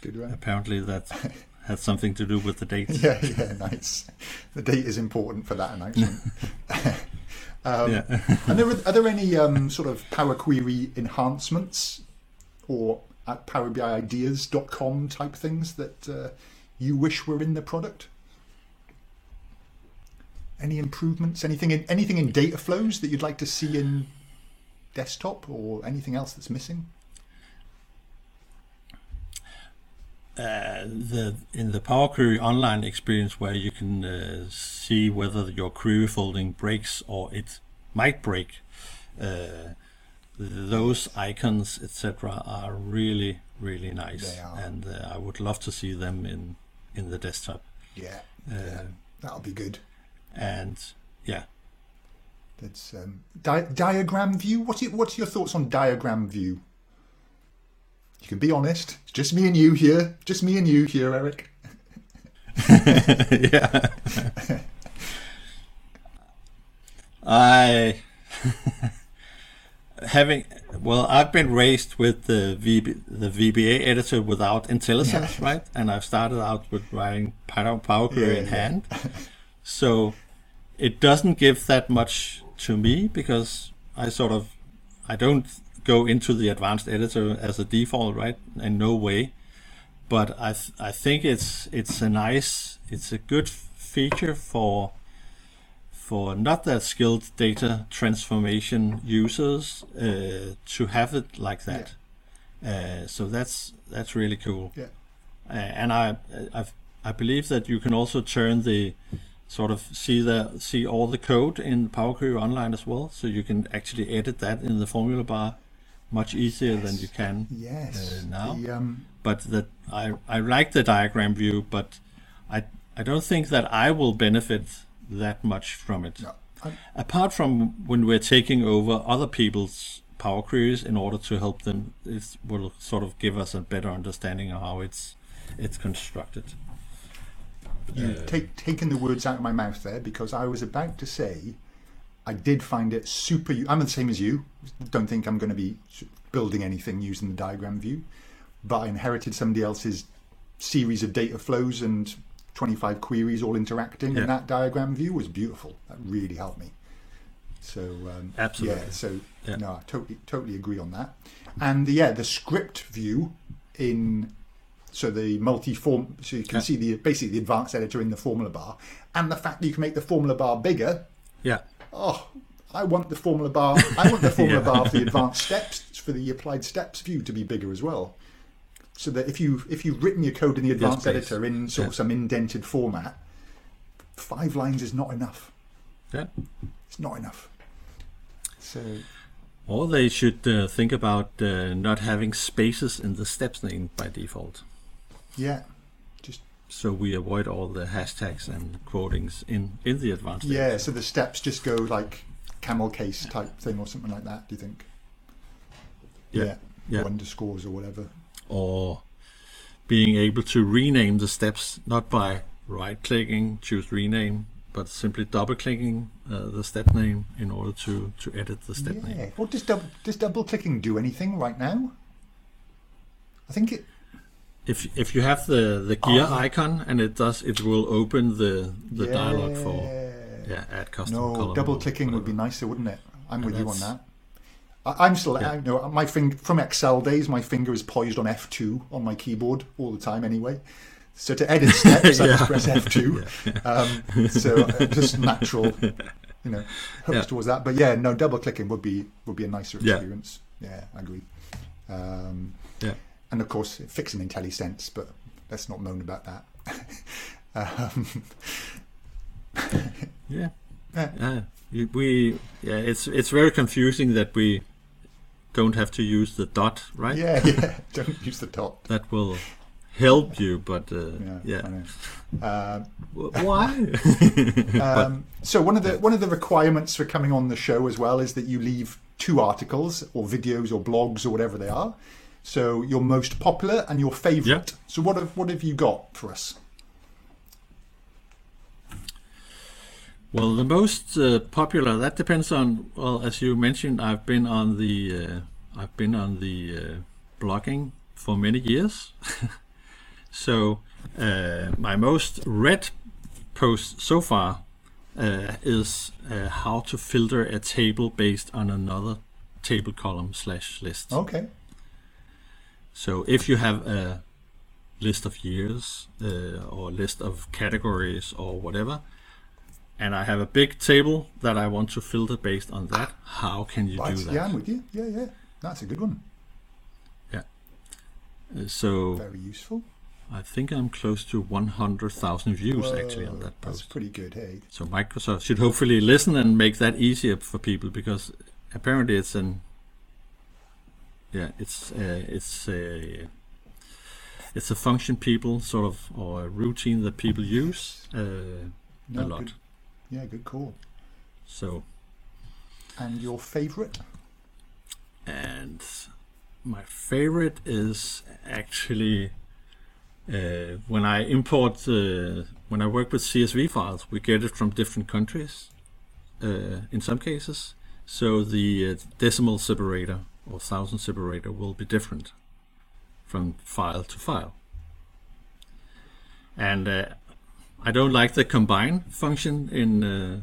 good one apparently that had something to do with the date. Yeah, yeah, nice. The date is important for that announcement. um, Yeah. and there, are there any um, sort of Power Query enhancements or at PowerBIideas.com type things that uh, you wish were in the product? Any improvements? Anything in anything in data flows that you'd like to see in desktop or anything else that's missing? Uh, the in the Power Query online experience where you can uh, see whether your query folding breaks or it might break, uh, those icons etc. are really really nice, and uh, I would love to see them in in the desktop. Yeah, Uh, that'll be good. And yeah, That's um, di- diagram view. What's your, what's your thoughts on diagram view? You can be honest. It's just me and you here. Just me and you here, Erik. yeah. I having well, I've been raised with the VB, the VBA editor without IntelliSense, right? And I've started out with writing Power, Power Query Yeah, in yeah. hand, so it doesn't give that much to me because I sort of I don't go into the advanced editor as a default, right? In no way but I th- I think it's it's a nice it's a good feature for for not that skilled data transformation users uh, to have it like that. Uh, so that's that's really cool. Yeah. Uh, and I I've, I believe that you can also turn the sort of see the see all the code in Power Query Online as well, so you can actually edit that in the formula bar much easier than you can Yes. Uh, now? The, um, but that I I like the diagram view, but I I don't think that I will benefit that much from it. no. I- Apart from when we're taking over other people's power queries in order to help them, it will sort of give us a better understanding of how it's it's constructed. You've take, taken the words out of my mouth there because I was about to say I did find it super. I'm the same as you. Don't think I'm going to be building anything using the diagram view, but I inherited somebody else's series of data flows and 25 queries all interacting, Yeah. and that diagram view was beautiful. That really helped me. So um, Absolutely. yeah. So Yeah. no, I totally totally agree on that. And the, yeah, the script view in so the multi-form, so you can Yeah. see the basically the advanced editor in the formula bar, and the fact that you can make the formula bar bigger. Yeah, Oh, I want the formula bar. I want the formula Yeah. bar for the advanced steps for the applied steps view to be bigger as well. So that if you if you've written your code in the advanced please. editor in sort of some indented format, five lines is not enough. yeah. It's not enough. So Or they should uh, think about uh, not having spaces in the steps name by default. Yeah. Just So we avoid all the hashtags and quotings in, in the advanced yeah. So the steps just go like camel case type thing or something like that. Do you think? Yeah. Yeah. Or underscores or whatever. Or being able to rename the steps not by right clicking, choose rename, but simply double clicking uh, the step name in order to, to edit the step yeah. name. Well, does double does double clicking do anything right now? I think it. If if you have the, the gear Oh. icon and it does, it will open the, the yeah. dialog for yeah add custom No, double clicking would be nicer, wouldn't it? I'm And with you on that. I, I'm still, Yeah. I know my finger from Excel days. My finger is poised on F2 on my keyboard all the time, anyway. So to edit steps, I just press F2. Um, so uh, just natural, you know, hooks Yeah. towards that. But yeah, no, double clicking would be would be a nicer Yeah. experience. Yeah, I agree. Um, Yeah. And of course, fixing IntelliSense, but let's not moan about that. um, Yeah. Yeah. You- We yeah, it's it's very confusing that we don't have to use the dot, right? yeah, yeah. Don't use the dot. That will help you, but uh, Yeah, yeah. Um, W- Why? Um, so one of the one of the requirements for coming on the show as well is that you leave two articles or videos or blogs or whatever they are. So your most popular and your favourite. So what have what have you got for us? well, the most uh, popular that depends on well, as you mentioned, I've been on the uh, I've been on the uh, blogging for many years. so uh, my most read post so far uh, is uh, how to filter a table based on another table column slash list. Okay. So if you have a list of years uh, or a list of categories or whatever, and I have a big table that I want to filter based on that, how can you Right. do that? Yeah, I'm with you. Yeah, yeah. That's a good one. Uh, so Very useful. I think I'm close to 100,000 views actually on Whoa, that That's pretty good, hey. So Microsoft should hopefully listen and make that easier for people because apparently it's an yeah it's uh, it's a it's a function people sort of or a routine that people use uh, No, a lot. good. Yeah, good call. So And your favourite? and my favorite is actually uh, when I import uh, when I work with CSV files, we get it from different countries uh, in some cases. So the uh, decimal separator or thousand separator will be different from file to file. And uh, I don't like the combine function in uh,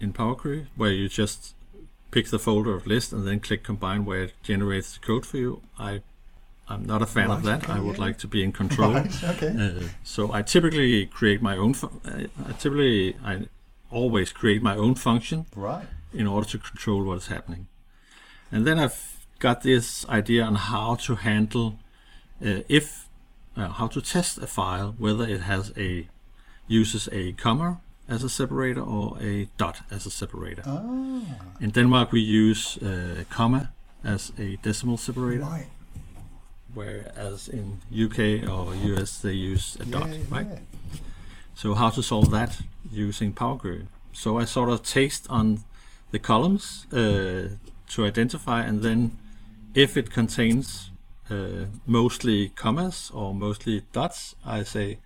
in Power Query where you just pick the folder of list and then click combine where it generates the code for you. I I'm not a fan of that. okay, I would yeah. like to be in control. Right, okay. Uh, so I typically create my own. Uh, I typically I always create my own function Right. in order to control what is happening. And then I've got this idea on how to handle uh, if uh, how to test a file whether it has a uses a comma as a separator or a dot as a separator. Ah, In Denmark we use uh, comma as a decimal separator, right. whereas in UK or US they use a dot, yeah, right? So how to solve that using Power Query? So I sort of taste on the columns uh, to identify, and then if it contains uh, mostly commas or mostly dots, I say,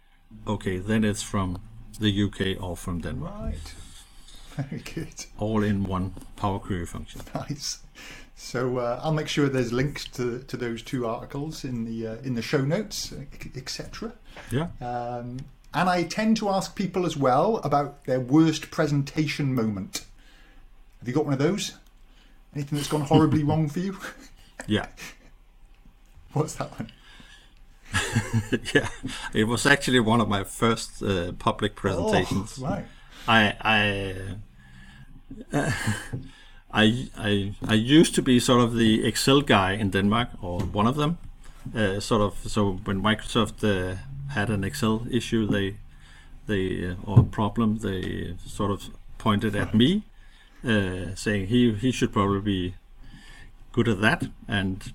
okay, then it's from the UK or from Denmark, Right. Very good. all in one Power Query function. Nice. So uh, I'll make sure there's links to, to those two articles in the uh, in the show notes, etc. Yeah. Um, and I tend to ask people as well about their worst presentation moment. Have you got one of those? Anything that's gone horribly wrong for you? Yeah. What's that one? yeah. It was actually one of my first uh, public presentations. Oh, right. I I uh, I I I used to be sort of the Excel guy in Denmark, or one of them. Uh, sort of. So when Microsoft uh, had an Excel issue, they they uh, or problem, they sort of pointed at me, uh, saying he he should probably be good at that. And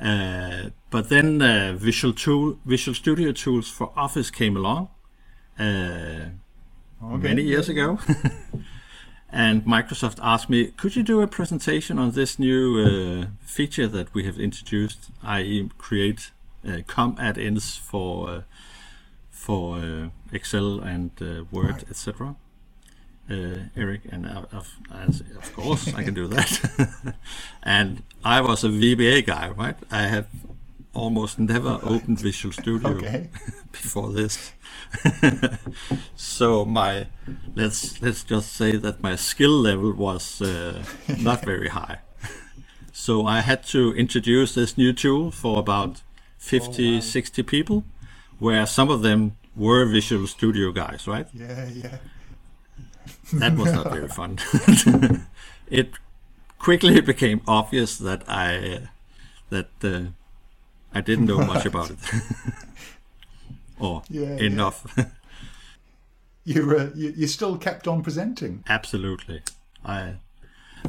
uh, but then uh, Visual Tool, Visual Studio tools for Office came along uh, many years ago. and Microsoft asked me, "Could you do a presentation on this new uh, feature that we have introduced, i.e., create uh, com add-ins for uh, for uh, Excel and uh, Word, Right. etc." Uh, Erik, and of, of course I can do that. and I was a VBA guy, right? I have almost never opened Visual Studio Okay. before this. so my let's let's just say that my skill level was uh, not very high. so I had to introduce this new tool for about 50 60 people where some of them were Visual Studio guys, right? Yeah, yeah. That was not very fun. it quickly became obvious that I that uh, I didn't know much about it. or Yeah, enough. You, uh, you you still kept on presenting. Absolutely. I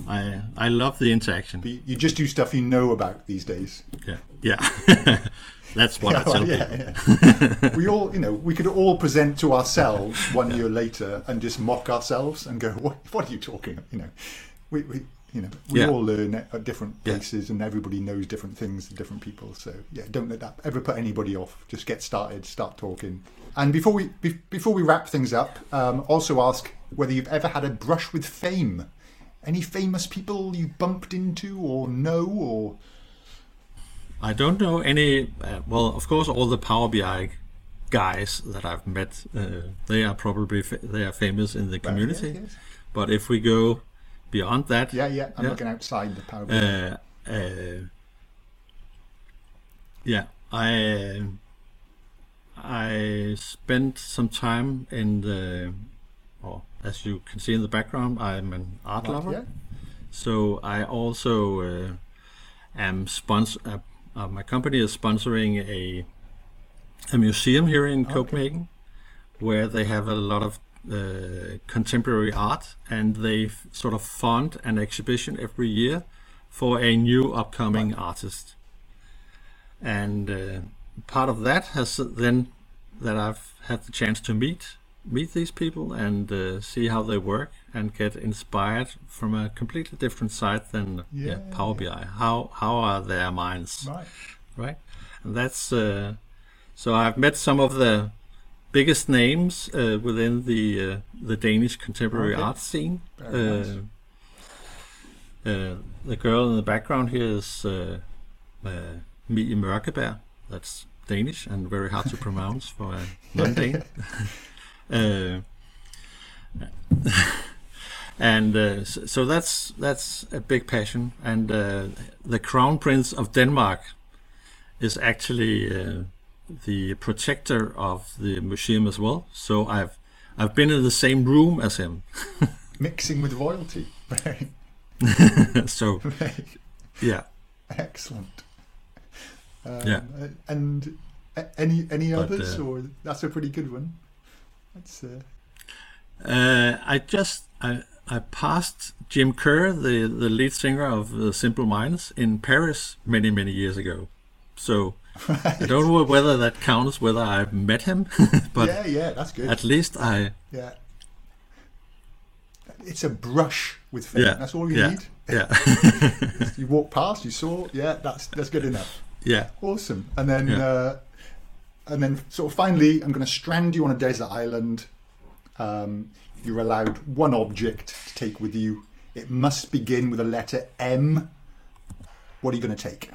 I I love the interaction. But you just do stuff you know about these days. Yeah. Yeah. That's what I Well, yeah, people. yeah. we all, you know, we could all present to ourselves one year later and just mock ourselves and go, "What? What are you talking?" You know, we, we you know, we Yeah. all learn at different Yeah. places, and everybody knows different things to different people. So yeah, don't let that ever put anybody off. Just get started, start talking. And before we be, before we wrap things up, um, also ask whether you've ever had a brush with fame. Any famous people you bumped into or know or I don't know any. Uh, well, of course, all the Power BI guys that I've met, uh, they are probably fa- they are famous in the community. Yes, yes. But if we go beyond that, Yeah, yeah. I'm Yeah. looking outside the power. BI. uh, uh, yeah, I I spent some time in the, or as you can see in the background, I'm an art lover. yeah. So I also uh, am sponsor. Uh, my company is sponsoring a a museum here in Copenhagen, where they have a lot of uh, contemporary art, and they sort of fund an exhibition every year for a new upcoming artist. And uh, part of that has then that I've had the chance to meet meet these people and uh, see how they work and get inspired from a completely different side than yeah, Yeah, Power BI. How how are their minds, Right. right? And that's uh, so I've met some of the biggest names uh, within the uh, the Danish contemporary Okay. art scene. Nice. uh, the girl in the background here is uh, uh, Mie Mørkeberg. That's Danish and very hard to pronounce for a non-Dane. uh, and uh, so, that's that's a big passion. And uh, the Crown Prince of Denmark is actually uh, the protector of the museum as well. So I've I've been in the same room as him. Mixing with royalty. So yeah. excellent. Um, Yeah. And any any others, uh, or that's a pretty good one. That's uh, Uh, I just I, I passed Jim Kerr, the the lead singer of the Simple Minds, in Paris many many years ago. So I don't know whether that counts, whether I've met him, but yeah, yeah, that's good. at least I yeah, it's a brush with fame. yeah That's all you yeah need. yeah You walk past, you saw. Yeah, that's that's good enough. yeah Awesome. And then, Yeah. uh, and then, sort of finally, I'm going to strand you on a desert island. Um, you're allowed one object to take with you. It must begin with a letter M. What are you going to take?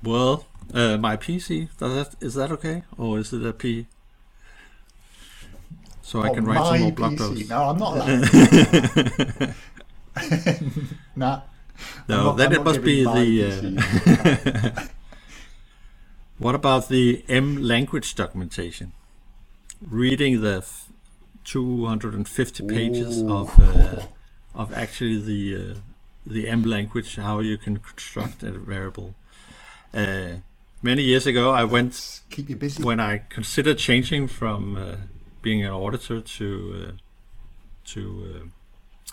well uh, my PC does that is that okay or is it a P? So I Oh, can write some more blog posts. No, I'm not allowed. nah. No, I'm not- then I'm it must be the. Uh. What about the M language documentation? Reading the f- 250 pages of uh, of actually the uh, the M language, how you can construct a variable. Uh, many years ago, I went Keep you busy. when I considered changing from uh, being an auditor to uh, to uh,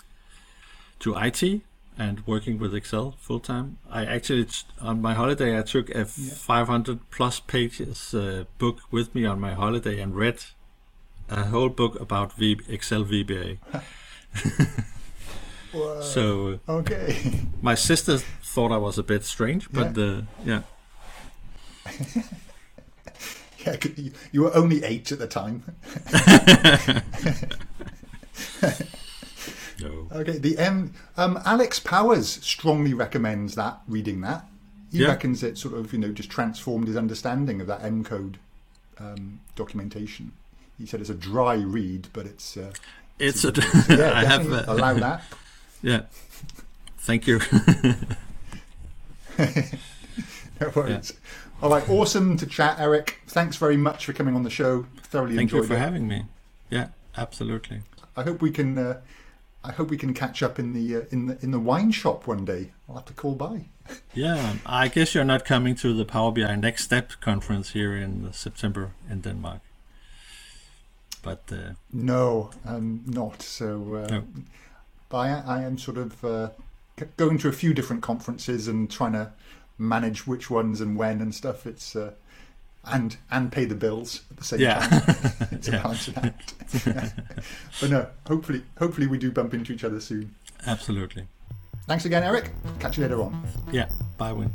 to IT. And working with Excel full time. I actually on my holiday I took a 500 plus pages uh, book with me on my holiday and read a whole book about v- Excel VBA. So uh, okay. my sister thought I was a bit strange, but uh, yeah, Yeah, 'cause you, you were only eight at the time. No. Okay, the M. Um, Alex Powers strongly recommends that reading that. He Yeah. reckons it sort of you know just transformed his understanding of that M code um, documentation. He said it's a dry read, but it's uh, It's a. yeah, I have. definitely Uh, allow that. yeah. Thank you. No worries. All right, awesome to chat, Erik. Thanks very much for coming on the show. Thoroughly Thank you for it. having me. Yeah, absolutely. I hope we can. Uh, I hope we can catch up in the uh, in the in the wine shop one day. I'll have to call by. Yeah, I guess you're not coming to the Power BI Next Step conference here in September in Denmark. But uh, No, I'm not. So, uh, No. but I, I am sort of uh, going to a few different conferences and trying to manage which ones and when and stuff. It's uh, and and pay the bills at the same Yeah. time. it's a Yeah. balancing act. but no, hopefully, hopefully we do bump into each other soon. absolutely. Thanks again, Erik. Catch you later on. Yeah, bye, Wyn.